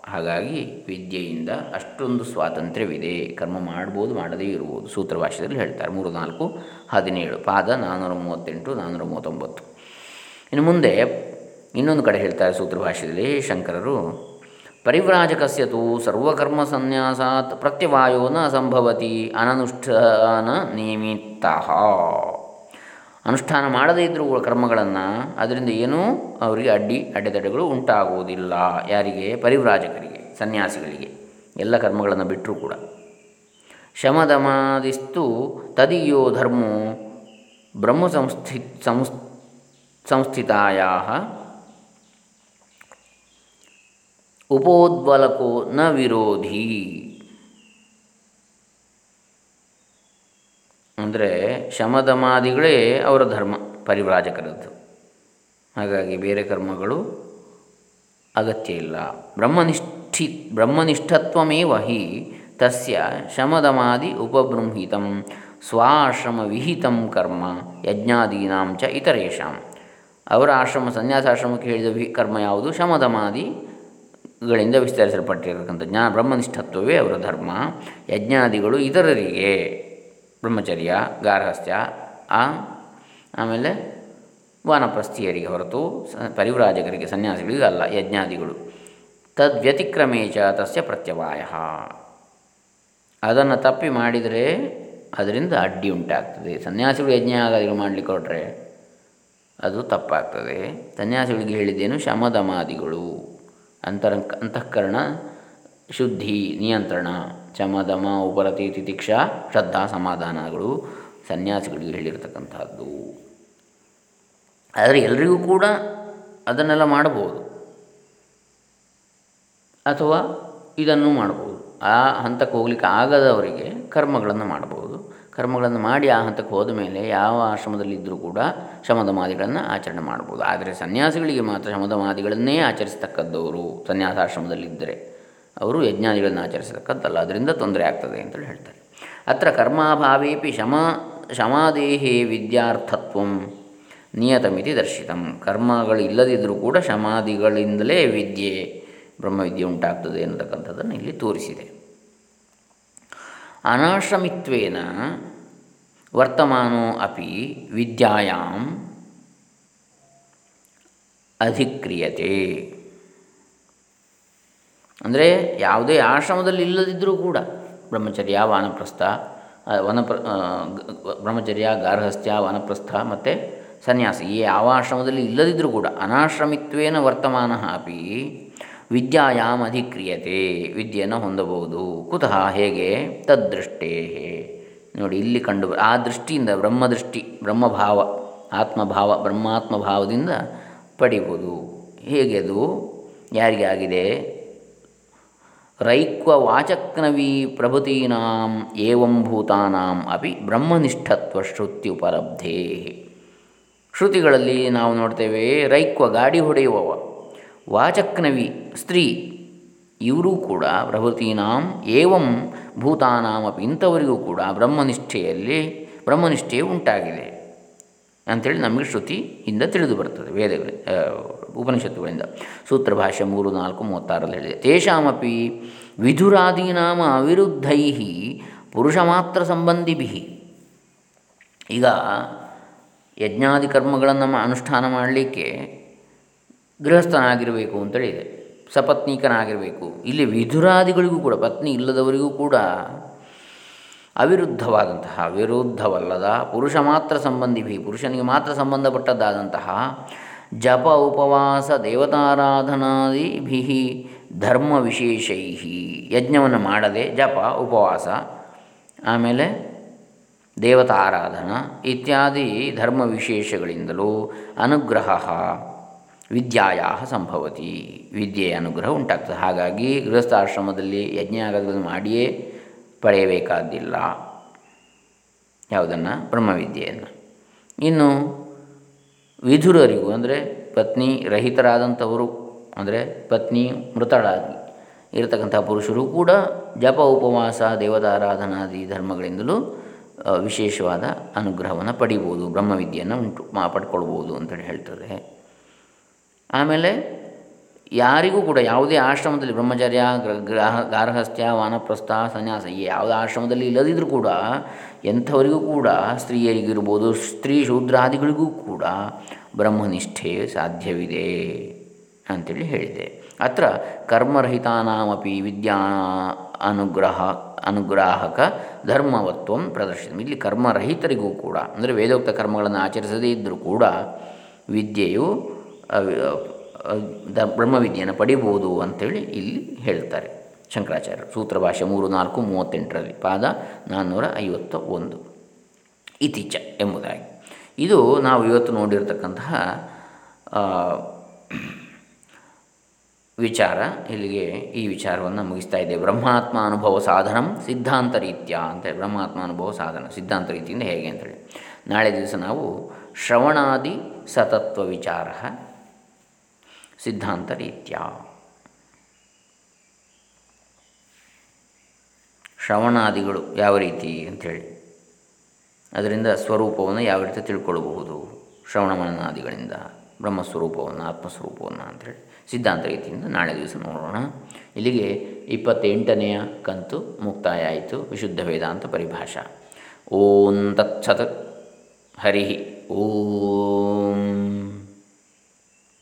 [SPEAKER 1] ಹಾಗಾಗಿ ವಿದ್ಯೆಯಿಂದ ಅಷ್ಟೊಂದು ಸ್ವಾತಂತ್ರ್ಯವಿದೆ. ಕರ್ಮ ಮಾಡ್ಬೋದು, ಮಾಡದೇ ಇರ್ಬೋದು. ಸೂತ್ರ ಭಾಷೆಯಲ್ಲಿ ಹೇಳ್ತಾರೆ. ಮೂರು, ನಾಲ್ಕು, ಹದಿನೇಳು. ಪಾದ ನಾನ್ನೂರ ಮೂವತ್ತೆಂಟು ನಾನ್ನೂರ ಮೂವತ್ತೊಂಬತ್ತು. ಇನ್ನು ಮುಂದೆ ಇನ್ನೊಂದು ಕಡೆ ಹೇಳ್ತಾರೆ ಸೂತ್ರಭಾಷ್ಯದಲ್ಲಿ, ಶಂಕರರು ಪರಿವ್ರಾಜಕಸ್ಯ ತು ಸರ್ವಕರ್ಮ ಸನ್ಯಾಸಾತ್ ಪ್ರತ್ಯವಾಯೋ ನ ಸಂಭವತಿ ಅನನುಷ್ಠಾನ ನಿಮಿತ್ತ. ಅನುಷ್ಠಾನ ಮಾಡದೇ ಇದ್ದರೂ ಕರ್ಮಗಳನ್ನು ಅದರಿಂದ ಏನೂ ಅವರಿಗೆ ಅಡ್ಡಿ ಅಡೆತಡೆಗಳು ಉಂಟಾಗುವುದಿಲ್ಲ. ಯಾರಿಗೆ? ಪರಿವ್ರಾಜಕರಿಗೆ, ಸನ್ಯಾಸಿಗಳಿಗೆ, ಎಲ್ಲ ಕರ್ಮಗಳನ್ನು ಬಿಟ್ಟರೂ ಕೂಡ. ಶಮದಮಾದಿಸ್ತು ತದೀಯೋ ಧರ್ಮೋ ಬ್ರಹ್ಮ ಸಂಸ್ಥಿ ಸಂಸ್ ಸಂಸ್ಥಿತಾಯ ಉಪೋದ್ಬಲಕೋ ನ ವಿರೋಧಿ. ಅಂದರೆ ಶಮದಮಾದಿಗಳೇ ಅವರ ಧರ್ಮ, ಪರಿವ್ರಾಜಕರದ್ದು. ಹಾಗಾಗಿ ಬೇರೆ ಕರ್ಮಗಳು ಅಗತ್ಯ ಇಲ್ಲ. ಬ್ರಹ್ಮನಿಷ್ಠಿ, ಬ್ರಹ್ಮನಿಷ್ಠತ್ವಮೇವ ಹಿ ತಸ್ಯ ಶಮದಮಾದಿ ಉಪಬೃಂಹಿತಂ, ಸ್ವಾಶ್ರಮ ವಿಹಿತಂ ಕರ್ಮ, ಯಜ್ಞಾದೀನಾಂ ಚ ಇತರೇಷಾಂ. ಅವರ ಆಶ್ರಮ, ಸನ್ಯಾಸಾಶ್ರಮಕ್ಕೆ ಹೇಳಿದ ಕರ್ಮ ಯಾವುದು? ಶಮದಮಾದಿಗಳಿಂದ ವಿಸ್ತರಿಸಲ್ಪಟ್ಟಿರತಕ್ಕಂಥ ಜ್ಞಾನ ಬ್ರಹ್ಮನಿಷ್ಠತ್ವವೇ ಅವರ ಧರ್ಮ, ಯಜ್ಞಾದಿಗಳು ಇತರರಿಗೆ. ಬ್ರಹ್ಮಚರ್ಯ ಗಾರ್ಹಸ್ಥ್ಯ ಆಮೇಲೆ ವಾನಪ್ರಸ್ಥಿಯರಿಗೆ ಹೊರತು ಪರಿವ್ರಾಜಕರಿಗೆ, ಸನ್ಯಾಸಿಗಳಿಗೆ ಅಲ್ಲ, ಯಜ್ಞಾದಿಗಳು. ತದ್ವ್ಯತಿಕ್ರಮೇ ಚ ತಸ್ಯ ಪ್ರತ್ಯವಾಯ. ಅದನ್ನು ತಪ್ಪಿ ಮಾಡಿದರೆ ಅದರಿಂದ ಅಡ್ಡಿ ಉಂಟಾಗ್ತದೆ. ಸನ್ಯಾಸಿಗಳು ಯಜ್ಞಾದಿಗಳು ಮಾಡಲಿಕ್ಕೆ ಕೊಟ್ಟರೆ ಅದು ತಪ್ಪಾಗ್ತದೆ. ಸನ್ಯಾಸಿಗಳಿಗೆ ಹೇಳಿದ್ದೇನು ಶಮದಮಾದಿಗಳು. ಅಂತರ ಅಂತಃಕರಣ, ಶುದ್ಧಿ, ನಿಯಂತ್ರಣ, ಚಮದಮ, ಉಪರತಿ, ತಿತಿಕ್ಷಾ, ಶ್ರದ್ಧಾ, ಸಮಾಧಾನಗಳು, ಸನ್ಯಾಸಿಗಳಿಗೆ ಹೇಳಿರ್ತಕ್ಕಂಥದ್ದು. ಆದರೆ ಎಲ್ರಿಗೂ ಕೂಡ ಅದನ್ನೆಲ್ಲ ಮಾಡಬಹುದು. ಅಥವಾ ಇದನ್ನು ಮಾಡ್ಬೋದು ಆ ಹಂತಕ್ಕೆ ಹೋಗ್ಲಿಕ್ಕೆ ಆಗದವರಿಗೆ ಕರ್ಮಗಳನ್ನು ಮಾಡ್ಬೋದು ಕರ್ಮಗಳನ್ನು ಮಾಡಿ ಆ ಹಂತಕ್ಕೆ ಹೋದ ಮೇಲೆ ಯಾವ ಆಶ್ರಮದಲ್ಲಿದ್ದರೂ ಕೂಡ ಶಮದಮಾದಿಗಳನ್ನು ಆಚರಣೆ ಮಾಡ್ಬೋದು. ಆದರೆ ಸನ್ಯಾಸಿಗಳಿಗೆ ಮಾತ್ರ ಶಮದಮಾದಿಗಳನ್ನೇ ಆಚರಿಸ್ತಕ್ಕದ್ದವರು ಸನ್ಯಾಸಾಶ್ರಮದಲ್ಲಿದ್ದರೆ ಅವರು ಯಜ್ಞಾದಿಗಳನ್ನು ಆಚರಿಸತಕ್ಕದ್ದಲ್ಲ. ಅದರಿಂದ ತೊಂದರೆ ಆಗ್ತದೆ ಅಂತೇಳಿ ಹೇಳ್ತಾರೆ. ಅತ್ರ ಕರ್ಮಾಭಾವೇಪಿ ಶಮ, ಶಮಾದೇಹೇ ವಿದ್ಯಾರ್ಥತ್ವ ನಿಯತಮಿತಿ ದರ್ಶಿತಂ. ಕರ್ಮಗಳು ಇಲ್ಲದಿದ್ದರೂ ಕೂಡ ಶಮಾದಿಗಳಿಂದಲೇ ವಿದ್ಯೆ, ಬ್ರಹ್ಮವಿದ್ಯೆ ಉಂಟಾಗ್ತದೆ ಅನ್ನತಕ್ಕಂಥದ್ದನ್ನು ಇಲ್ಲಿ ತೋರಿಸಿದೆ. ಅನಾಶ್ರಮಿತ್ವೇನ ವರ್ತಮಾನೋ ಅಪಿ ವಿದ್ಯಾಯಾಂ ಅಧಿಕ್ರಿಯತೆ ಅಂದರೆ ಯಾವುದೇ ಆಶ್ರಮದಲ್ಲಿ ಇಲ್ಲದಿದ್ದರೂ ಕೂಡ ಬ್ರಹ್ಮಚರ್ಯ, ವಾನಪ್ರಸ್ಥ ವನಪ್ರ ಬ್ರಹ್ಮಚರ್ಯ, ಗಾರ್ಹಸ್ಥ್ಯ, ವನಪ್ರಸ್ಥ ಮತ್ತು ಸನ್ಯಾಸಿ ಈ ಯಾವ ಆಶ್ರಮದಲ್ಲಿ ಇಲ್ಲದಿದ್ದರೂ ಕೂಡ ಅನಾಶ್ರಮಿತ್ವೇನ ವರ್ತಮಾನ ಅಪಿ ವಿದ್ಯಾಯಾಮ್ ಅಧಿಕ್ರಿಯತೆ ವಿದ್ಯೆಯನ್ನು ಹೊಂದಬಹುದು. ಕುತಃ ಹೇಗೆ? ತದ್ದೃಷ್ಟೇ ನೋಡಿ, ಇಲ್ಲಿ ಕಂಡು ಆ ದೃಷ್ಟಿಯಿಂದ ಬ್ರಹ್ಮದೃಷ್ಟಿ, ಬ್ರಹ್ಮಭಾವ, ಆತ್ಮಭಾವ, ಬ್ರಹ್ಮಾತ್ಮಭಾವದಿಂದ ಪಡಿಬೋದು. ಹೇಗೆ ಅದು? ಯಾರಿಗೆ ಆಗಿದೆ? ರೈಕ್ವ ವಾಚಕ್ನವಿ ಪ್ರಭುತೀನಾಂ ಏವಂ ಭೂತಾನಾಂ ಅಪಿ ಬ್ರಹ್ಮನಿಷ್ಠತ್ವ ಶ್ರುತಿ ಉಪಲಬ್ಧೇ ಶ್ರುತಿಗಳಲ್ಲಿ ನಾವು ನೋಡ್ತೇವೆ ರೈಕ್ವ ಗಾಡಿ ಹೊಡೆಯುವವ. ವಾಚಕ್ನವಿ ಸ್ತ್ರೀ. ಇವರೂ ಕೂಡ ಪ್ರಭೃತೀನಾಂ ಏವಂ ಭೂತಾನಾಮಪಿ ಇಂಥವರಿಗೂ ಕೂಡ ಬ್ರಹ್ಮನಿಷ್ಠೆಯಲ್ಲಿ, ಬ್ರಹ್ಮನಿಷ್ಠೆಯು ಉಂಟಾಗಿದೆ. ಅಂಥೇಳಿ ನಮಗೆ ಇಂದ ತಿಳಿದು ಬರ್ತದೆ ವೇದಗಳ ಉಪನಿಷತ್ತುಗಳಿಂದ. ಸೂತ್ರ ಭಾಷೆ ಮೂರು, ನಾಲ್ಕು ಮೂವತ್ತಾರಲ್ಲಿ ಹೇಳಿದೆ. ತೇಷಾಮಪಿ ವಿಧುರಾದೀನಾಮ ಅವಿರುದ್ಧೈ ಪುರುಷ ಮಾತ್ರ ಸಂಬಂಧಿಭಿ. ಈಗ ಯಜ್ಞಾದಿ ಕರ್ಮಗಳನ್ನು ಅನುಷ್ಠಾನ ಮಾಡಲಿಕ್ಕೆ ಗೃಹಸ್ಥನಾಗಿರಬೇಕು ಅಂತೇಳಿದೆ ಸಪತ್ನೀಕನಾಗಿರಬೇಕು. ಇಲ್ಲಿ ವಿಧುರಾದಿಗಳಿಗೂ ಕೂಡ, ಪತ್ನಿ ಇಲ್ಲದವರಿಗೂ ಕೂಡ ಅವಿರುದ್ಧವಾದಂತಹ, ವಿರುದ್ಧವಲ್ಲದ, ಪುರುಷ ಮಾತ್ರ ಸಂಬಂಧಿಭಿ, ಪುರುಷನಿಗೆ ಮಾತ್ರ ಸಂಬಂಧಪಟ್ಟದ್ದಾದಂತಹ ಜಪ ಉಪವಾಸ ದೇವತಾರಾಧನಾದಿಭಿ ಧರ್ಮ ವಿಶೇಷೈ ಯಜ್ಞವನ್ನು ಮಾಡದೆ ಜಪ ಉಪವಾಸ, ಆಮೇಲೆ ದೇವತಾರಾಧನ ಇತ್ಯಾದಿ ಧರ್ಮ ವಿಶೇಷಗಳಿಂದಲೂ ಅನುಗ್ರಹ ವಿದ್ಯಾಯ ಸಂಭವತಿ. ವಿದ್ಯೆಯ ಅನುಗ್ರಹ ಉಂಟಾಗ್ತದೆ. ಹಾಗಾಗಿ ಗೃಹಸ್ಥಾಶ್ರಮದಲ್ಲಿ ಯಜ್ಞ ಮಾಡಿಯೇ ಪಡೆಯಬೇಕಾದಿಲ್ಲ. ಯಾವುದನ್ನು? ಬ್ರಹ್ಮವಿದ್ಯೆಯನ್ನು. ಇನ್ನು ವಿಧುರರಿಗೂ ಅಂದರೆ ಪತ್ನಿ ರಹಿತರಾದಂಥವರು ಅಂದರೆ ಪತ್ನಿ ಮೃತಳಾಗಿ ಇರತಕ್ಕಂಥ ಪುರುಷರು ಕೂಡ ಜಪ, ಉಪವಾಸ ದೇವತಾರಾಧನಾದಿ ಧರ್ಮಗಳಿಂದಲೂ ವಿಶೇಷವಾದ ಅನುಗ್ರಹವನ್ನು ಪಡಿಬೋದು. ಬ್ರಹ್ಮವಿದ್ಯೆಯನ್ನು ಉಂಟು ಮಾ ಪಡ್ಕೊಳ್ಬೋದು ಅಂತೇಳಿ ಹೇಳ್ತದೆ ಆಮೇಲೆ ಯಾರಿಗೂ ಕೂಡ ಯಾವುದೇ ಆಶ್ರಮದಲ್ಲಿ ಬ್ರಹ್ಮಚರ್ಯ ಗ್ರಹ, ಗಾರ್ಹಸ್ಥ್ಯ, ವಾನಪ್ರಸ್ಥ, ಸನ್ಯಾಸ ಈ ಯಾವುದೇ ಆಶ್ರಮದಲ್ಲಿ ಇಲ್ಲದಿದ್ದರೂ ಕೂಡ ಎಂಥವರಿಗೂ ಕೂಡ ಸ್ತ್ರೀಯರಿಗಿರ್ಬೋದು, ಸ್ತ್ರೀ ಶೂದ್ರಾದಿಗಳಿಗೂ ಕೂಡ ಬ್ರಹ್ಮನಿಷ್ಠೆ ಸಾಧ್ಯವಿದೆ ಅಂತೇಳಿ ಹೇಳಿದೆ. ಅತ್ರ ಕರ್ಮರಹಿತಾನಾಮಪಿ ವಿದ್ಯಾ ಅನುಗ್ರಹ, ಅನುಗ್ರಾಹಕ ಧರ್ಮವತ್ವ ಪ್ರದರ್ಶನ ಇಲ್ಲಿ ಕರ್ಮರಹಿತರಿಗೂ ಕೂಡ, ಅಂದರೆ ವೇದೋಕ್ತ ಕರ್ಮಗಳನ್ನು ಆಚರಿಸದೇ ಇದ್ದರೂ ಕೂಡ ವಿದ್ಯೆಯು ದ ಬ್ರಹ್ಮವಿದ್ಯೆಯನ್ನು ಪಡಿಬೋದು ಅಂಥೇಳಿ ಇಲ್ಲಿ ಹೇಳ್ತಾರೆ. ಶಂಕರಾಚಾರ್ಯರು ಸೂತ್ರ ಭಾಷೆ ಮೂರು, ನಾಲ್ಕು, ಮೂವತ್ತೆಂಟರಲ್ಲಿ ಪಾದ ನಾನ್ನೂರ ಐವತ್ತ ಒಂದು ಇತೀಚ ಎಂಬುದಾಗಿ. ಇದು ನಾವು ಇವತ್ತು ನೋಡಿರತಕ್ಕಂತಹ ವಿಚಾರ. ಇಲ್ಲಿಗೆ ಈ ವಿಚಾರವನ್ನು ಮುಗಿಸ್ತಾ ಇದೆ ಬ್ರಹ್ಮಾತ್ಮ ಅನುಭವ ಸಾಧನ ಸಿದ್ಧಾಂತ ರೀತ್ಯ ಅಂತೇಳಿ. ಬ್ರಹ್ಮಾತ್ಮ ಅನುಭವ ಸಾಧನ ಸಿದ್ಧಾಂತ ರೀತಿಯಿಂದ ಹೇಗೆ ಅಂತೇಳಿ. ನಾಳೆ ದಿವಸ ನಾವು ಶ್ರವಣಾದಿ ಸತತ್ವ ವಿಚಾರ ಸಿದ್ಧಾಂತ ರೀತ್ಯ ಶ್ರವಣಾದಿಗಳು ಯಾವ ರೀತಿ ಅಂಥೇಳಿ. ಅದರಿಂದ ಸ್ವರೂಪವನ್ನು ಯಾವ ರೀತಿ ತಿಳ್ಕೊಳ್ಳಬಹುದು ಶ್ರವಣ ಮನನಾದಿಗಳಿಂದ ಬ್ರಹ್ಮಸ್ವರೂಪವನ್ನು, ಆತ್ಮಸ್ವರೂಪವನ್ನು ಅಂಥೇಳಿ. ಸಿದ್ಧಾಂತ ರೀತಿಯಿಂದ ನಾಳೆ ದಿವಸ ನೋಡೋಣ. ಇಲ್ಲಿಗೆ ಇಪ್ಪತ್ತೆಂಟನೆಯ ಕಂತು ಮುಕ್ತಾಯ ಆಯಿತು ವಿಶುದ್ಧ ವೇದಾಂತ ಪರಿಭಾಷಾ. ಓಂ ತತ್ಸತ್ ಹರಿ. ಓಂ.